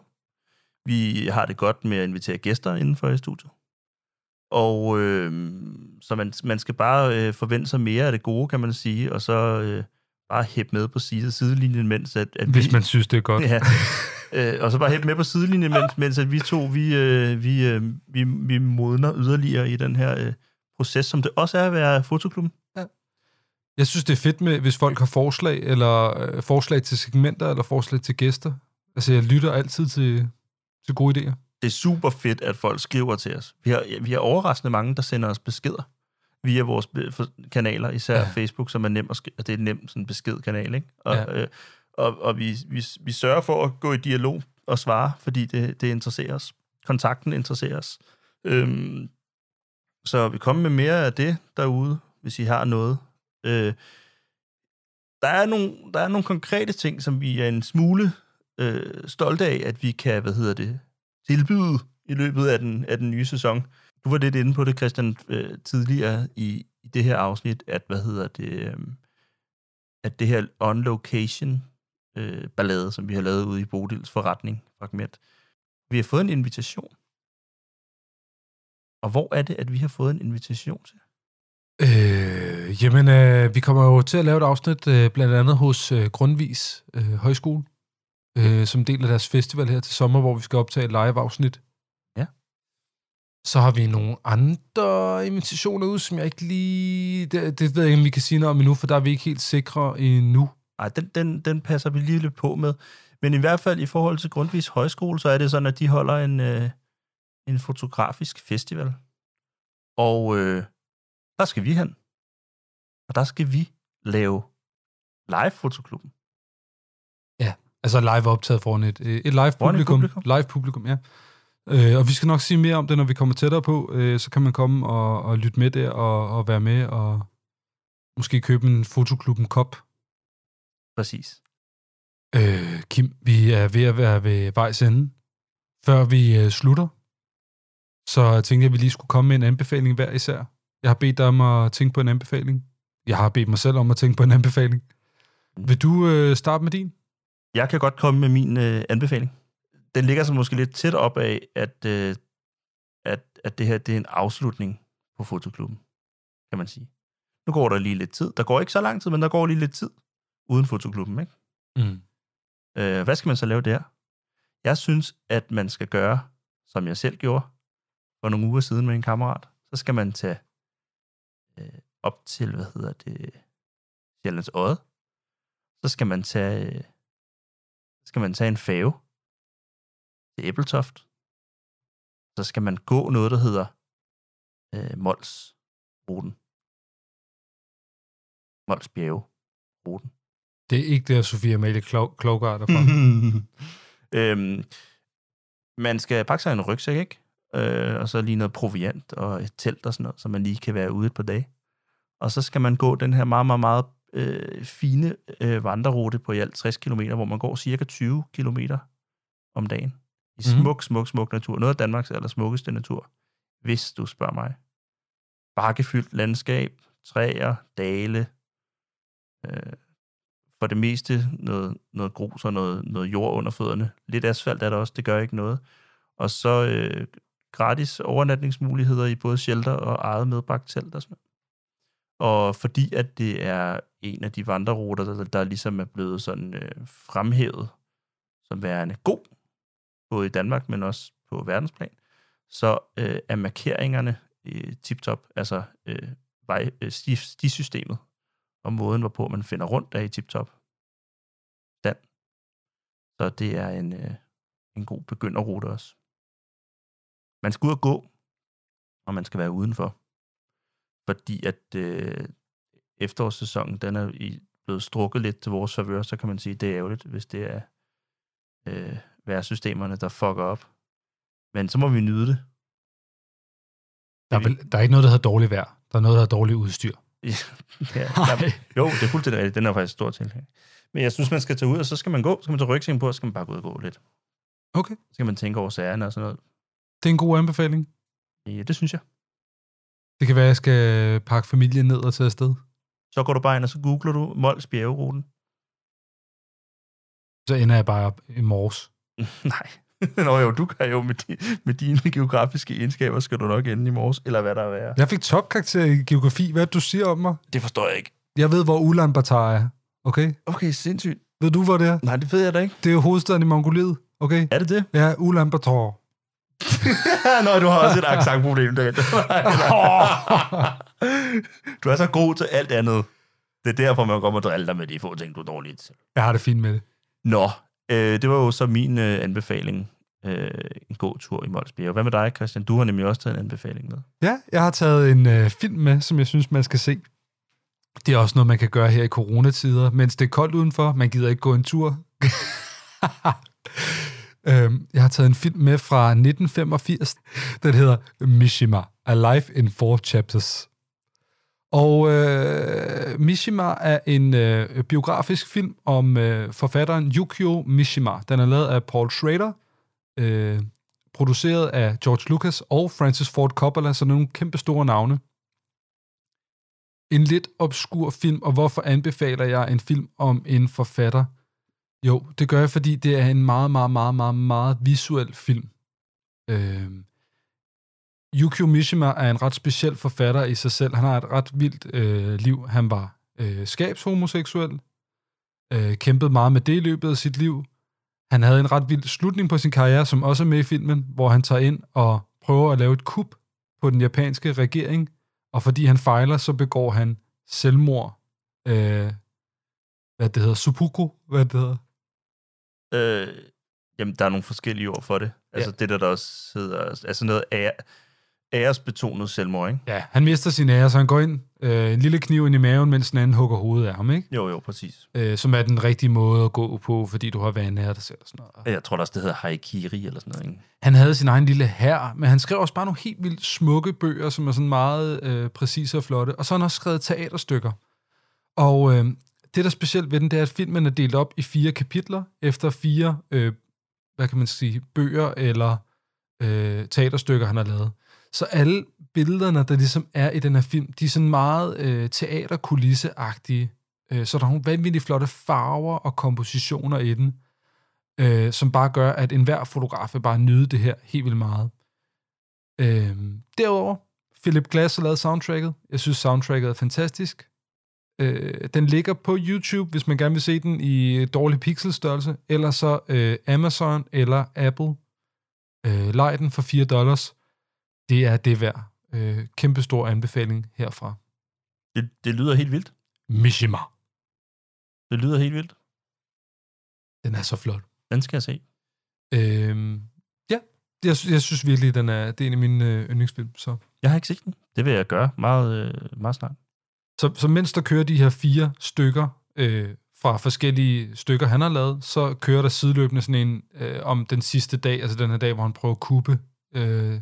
Vi har det godt med at invitere gæster indenfor i studiet. Og øh, så man, man skal bare øh, forvente sig mere af det gode, kan man sige, og så øh, bare hæppe med på side, sidelinjen, mens at, at Hvis vi, man synes, det er godt. Ja. Øh, og så bare hæppe med på sidelinjen, mens, mens at vi to, vi, øh, vi, øh, vi, vi modner yderligere i den her øh, proces, som det også er at være fotoklubben. Jeg synes, det er fedt med, hvis folk har forslag, eller øh, forslag til segmenter, eller forslag til gæster. Altså, jeg lytter altid til, til gode idéer. det er super fedt, at folk skriver til os. Vi har, vi har overraskende mange, der sender os beskeder via vores for- kanaler, især Ja. Facebook, som er nem at det er en nem sådan beskedkanal, ikke? Og, ja. øh, og, og vi, vi, vi sørger for at gå i dialog og svare, fordi det, det interesserer os. Kontakten interesserer os. Øhm, så vi kommer med mere af det derude, hvis I har noget. Øh, der, er nogle, der er nogle konkrete ting, som vi er en smule øh, stolte af, at vi kan, hvad hedder det, tilbyde i løbet af den, af den nye sæson. Du var lidt inde på det, Christian, øh, tidligere i, i det her afsnit, at, hvad hedder det, øh, at det her on-location øh, ballade, som vi har lavet ude i Bodils forretning, fragment, vi har fået en invitation. Og hvor er det, at vi har fået en invitation til? Øh, jamen, øh, vi kommer jo til at lave et afsnit, øh, blandt andet hos øh, Grundvis øh, Højskole, øh, som del af deres festival her til sommer, hvor vi skal optage et live-afsnit. Ja. Så har vi nogle andre invitationer ud, som jeg ikke lige... Det, det ved jeg ikke, om vi kan sige noget om endnu, for der er vi ikke helt sikre endnu. Nej, den, den, den passer vi lige lidt på med. Men i hvert fald i forhold til Grundvis Højskole, så er det sådan, at de holder en, øh, en fotografisk festival. Og øh, der skal vi hen. Og der skal vi lave live-fotoklubben. Altså live optaget foran et, øh, et live publikum. publikum. Live publikum, ja. Øh, og vi skal nok sige mere om det, når vi kommer tættere på. Øh, så kan man komme og, og lytte med der og, og være med og Måske købe en fotoklubben kop. Præcis. Øh, Kim, vi er ved at være ved vejs ende. Før vi øh, slutter, så tænkte jeg, at vi lige skulle komme med en anbefaling hver især. Jeg har bedt dig om at tænke på en anbefaling. Jeg har bedt mig selv om at tænke på en anbefaling. Vil du øh, starte med din? Jeg kan godt komme med min øh, anbefaling. Den ligger så måske lidt tæt op af, at, øh, at, at det her det er en afslutning på fotoklubben, kan man sige. Nu går der lige lidt tid. Der går ikke så lang tid, men der går lige lidt tid uden fotoklubben, ikke? Mm. Øh, hvad skal man så lave der? Jeg synes, at man skal gøre, som jeg selv gjorde for nogle uger siden med en kammerat. Så skal man tage øh, op til, hvad hedder det, Sjællands Odde. Så skal man tage, øh, så skal man tage en fave til Æbeltoft. Så skal man gå noget, der hedder øh, Mols-ruten. Mols Bjerge-ruten. Det er ikke der, Sofia Amalie Klo- Klogart er fra. øhm, man skal pakke sig en rygsæk, ikke? Øh, og så lige noget proviant og et telt og sådan noget, så man lige kan være ude et par dage. Og så skal man gå den her meget, meget, meget øh, fine øh, vandrerute på i alt 60 km, hvor man går cirka 20 km om dagen. I Mhm. smuk, smuk, smuk natur. Noget af Danmarks aller smukkeste natur, hvis du spørger mig. Bakkefyldt landskab, træer, dale, øh, for det meste noget, noget grus og noget, noget jord under fødderne. Lidt asfalt er der også, det gør ikke noget. Og så øh, gratis overnatningsmuligheder i både shelter og eget medbragt telt og sådan noget. Og fordi at det er en af de vandreruter, der, der ligesom er blevet sådan øh, fremhævet som værende god, både i Danmark, men også på verdensplan, så øh, er markeringerne øh, tip-top, altså øh, vej, øh, stisystemet, og måden, hvorpå man finder rundt, er i tip-top stand. Så det er en, øh, en god begynderrute også. Man skal ud og gå, og man skal være udenfor. Fordi at øh, efterårssæsonen, den er i, blevet strukket lidt til vores favør, så kan man sige, at det er ærgerligt, hvis det er øh, værsystemerne, der fucker op. Men så må vi nyde det. Der er, vel, der er ikke noget, der hedder dårligt vejr. Der er noget, der hedder dårligt udstyr. ja, der, jo, det er fuldstændig rigtigt. Den er faktisk stor til. Men jeg synes, man skal tage ud, og så skal man gå. Så skal man tage rygsækken på, og så skal man bare gå ud og gå lidt. Okay. Så skal man tænke over sagerne og sådan noget. Det er en god anbefaling. Ja, det synes jeg. Det kan være, at jeg skal pakke familien ned og tage afsted. Så går du bare ind, og så googler du Mols bjergeruten. Så ender jeg bare op i morges. Nej. Nå jo, du kan jo med, di, med dine geografiske egenskaber, skal du nok ende i morges, eller hvad der er. Jeg fik topkarakter i geografi. Hvad er det, du siger om mig? Det forstår jeg ikke. Jeg ved, hvor Ulaanbaatar er. Okay? Okay, sindssygt. Ved du, hvor det er? Nej, det ved jeg da ikke. Det er jo hovedstaden i Mongoliet. Okay? Er det det? Ja, Ulaanbaatar. Nå, du har også et accentproblem der. du er så god til alt andet. Det er derfor, man kommer og drille dig med de få ting, du er dårligt til. Jeg har det fint med det. Nå, øh, det var jo så min øh, anbefaling. Øh, en god tur i Mols Bjerge. Hvad med dig, Christian? Du har nemlig også taget en anbefaling med. Ja, jeg har taget en øh, film med, som jeg synes, man skal se. Det er også noget, man kan gøre her i coronatider, mens det er koldt udenfor. Man gider ikke gå en tur. øhm, jeg har taget en film med fra 1985. Den hedder Mishima, A Life in Four Chapters. Og øh, Mishima er en øh, biografisk film om øh, forfatteren Yukio Mishima. Den er lavet af Paul Schrader, øh, produceret af George Lucas og Francis Ford Coppola, så nogle kæmpe store navne. En lidt obskur film, og hvorfor anbefaler jeg en film om en forfatter? Jo, det gør jeg, fordi det er en meget, meget, meget, meget, meget visuel film. Øh, Yukio Mishima er en ret speciel forfatter i sig selv. Han har et ret vildt øh, liv. Han var øh, skabshomoseksuel, øh, kæmpede meget med det i løbet af sit liv. Han havde en ret vild slutning på sin karriere, som også er med i filmen, hvor han tager ind og prøver at lave et kup på den japanske regering, og fordi han fejler, så begår han selvmord. Øh, hvad det hedder? Seppuku? Hvad det hedder? Øh, jamen, der er nogle forskellige ord for det. Altså det, der, der også hedder... Altså noget ære, æresbetonet selvmord, ikke? Ja, han mister sin ære, så han går ind, øh, en lille kniv ind i maven, mens den anden hugger hovedet af ham, ikke? Jo, jo, præcis. Øh, som er den rigtige måde at gå på, fordi du har været dig selv og sådan noget. Jeg tror også, det hedder haikiri eller sådan noget, ikke? Han havde sin egen lille hær, men han skrev også bare nogle helt vildt smukke bøger, som er sådan meget øh, præcise og flotte. Og så har han også skrevet teaterstykker. Og øh, det, der er specielt ved den, det er, at filmen er delt op i fire kapitler, efter fire, øh, hvad kan man sige, bøger eller øh, teaterstykker, han har lavet. Så alle billederne, der ligesom er i den her film, de er sådan meget øh, teaterkulisseagtige. Øh, så der er nogle vanvittigt flotte farver og kompositioner i den, øh, som bare gør, at enhver fotograf vil bare nyde det her helt vildt meget. Øh, derudover, Philip Glass har lavet soundtracket. Jeg synes, soundtracket er fantastisk. Øh, den ligger på YouTube, hvis man gerne vil se den i dårlig pixelstørrelse, eller så øh, Amazon eller Apple. Øh, lej den for 4 dollars. Det er det værd. Øh, kæmpe stor anbefaling herfra. Det, det lyder helt vildt. Mishima. Det lyder helt vildt. Den er så flot. Den skal jeg se. Øh, ja, jeg, jeg synes virkelig, den er, det er en af mine øh, yndlingsfilm. Så. Jeg har ikke set den. Det vil jeg gøre meget, øh, meget snart. Så, så mens der kører de her fire stykker øh, fra forskellige stykker, han har lavet, så kører der sideløbende sådan en øh, om den sidste dag, altså den her dag, hvor han prøver at kuppe øh,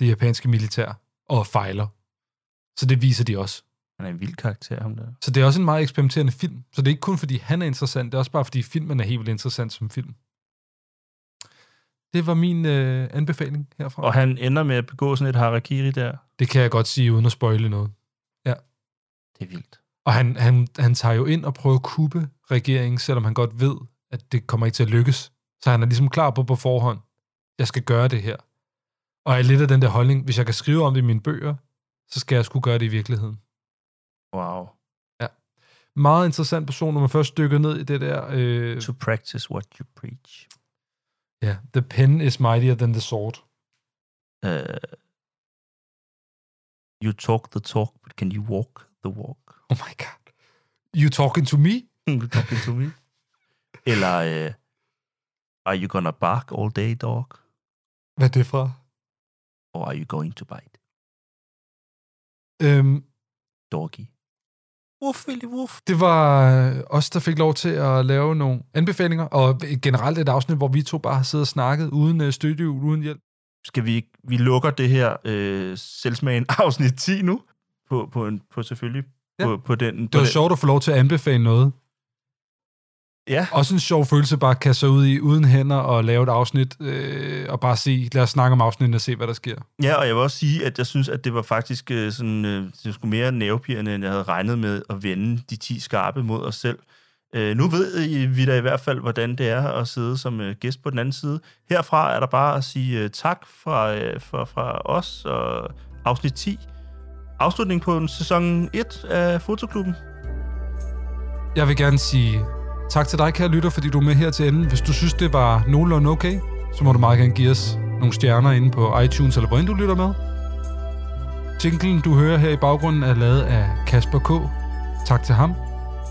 det japanske militær og fejler. Så det viser de også. Han er en vild karakter, ham der. Så det er også en meget eksperimenterende film. Så det er ikke kun, fordi han er interessant, det er også bare, fordi filmen er helt vildt interessant som film. Det var min øh, anbefaling herfra. Og han ender med at begå sådan et harakiri der. Det kan jeg godt sige, uden at spoile noget. Det er vildt. Og han, han, han tager jo ind og prøver at kuppe regeringen, selvom han godt ved, at det kommer ikke til at lykkes. Så han er ligesom klar på på forhånd, jeg skal gøre det her. Og er lidt af den der holdning, hvis jeg kan skrive om det i mine bøger, så skal jeg skulle gøre det i virkeligheden. Wow. Ja. Meget interessant person, når man først dykker ned i det der... Øh, To practice what you preach. Ja, the pen is mightier than the sword. Uh, you talk the talk, but can you walk the walk? Oh my god. You talking to me? you talking to me? Eller, uh, are you gonna bark all day, dog? Hvad er det fra? Or are you going to bite? Øhm, Doggy. Wuff, Willy, wuff. Det var øh, os, der fik lov til at lave nogle anbefalinger, og generelt et afsnit, hvor vi to bare har siddet og snakket uden øh, støttehjul, uden hjælp. Skal vi, vi lukker det her øh, selvsmagen afsnit 10 nu? På, på, en, på selvfølgelig Ja. på, på den. Det på var den. sjovt at få lov til at anbefale noget. Ja. Også en sjov følelse bare at kaste sig ud i uden hænder og lave et afsnit, øh, og bare se, lad os snakke om afsnittet og se, hvad der sker. Ja, og jeg vil også sige, at jeg synes, at det var faktisk øh, sådan, øh, det sgu mere nervepirrende, end jeg havde regnet med at vende de 10 skarpe mod os selv. Øh, nu ved I, vi da i hvert fald, hvordan det er at sidde som øh, gæst på den anden side. Herfra er der bare at sige øh, tak fra, øh, fra, fra os og afsnit 10. Afslutning på en sæson 1 af Fotoklubben. Jeg vil gerne sige tak til dig, kære lytter, fordi du er med her til enden. Hvis du synes, det var nogenlunde okay, så må du meget gerne give os nogle stjerner inde på iTunes, eller hvor end du lytter med. Jinglen, du hører her i baggrunden, er lavet af Kasper K. Tak til ham.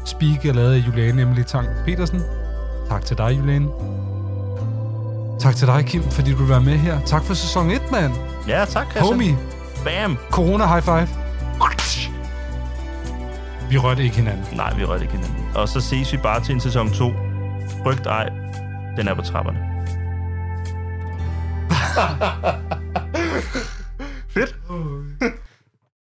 Speak er lavet af Juliane Emily Tang Petersen. Tak til dig, Juliane. Tak til dig, Kim, fordi du være med her. Tak for sæson 1, mand. Ja, tak, Christian. Homie. Bam. Corona high five. Vi rørte ikke hinanden. Nej, vi rørte ikke hinanden. Og så ses vi bare til en sæson 2. Frygt ej, den er på trapperne. Fedt.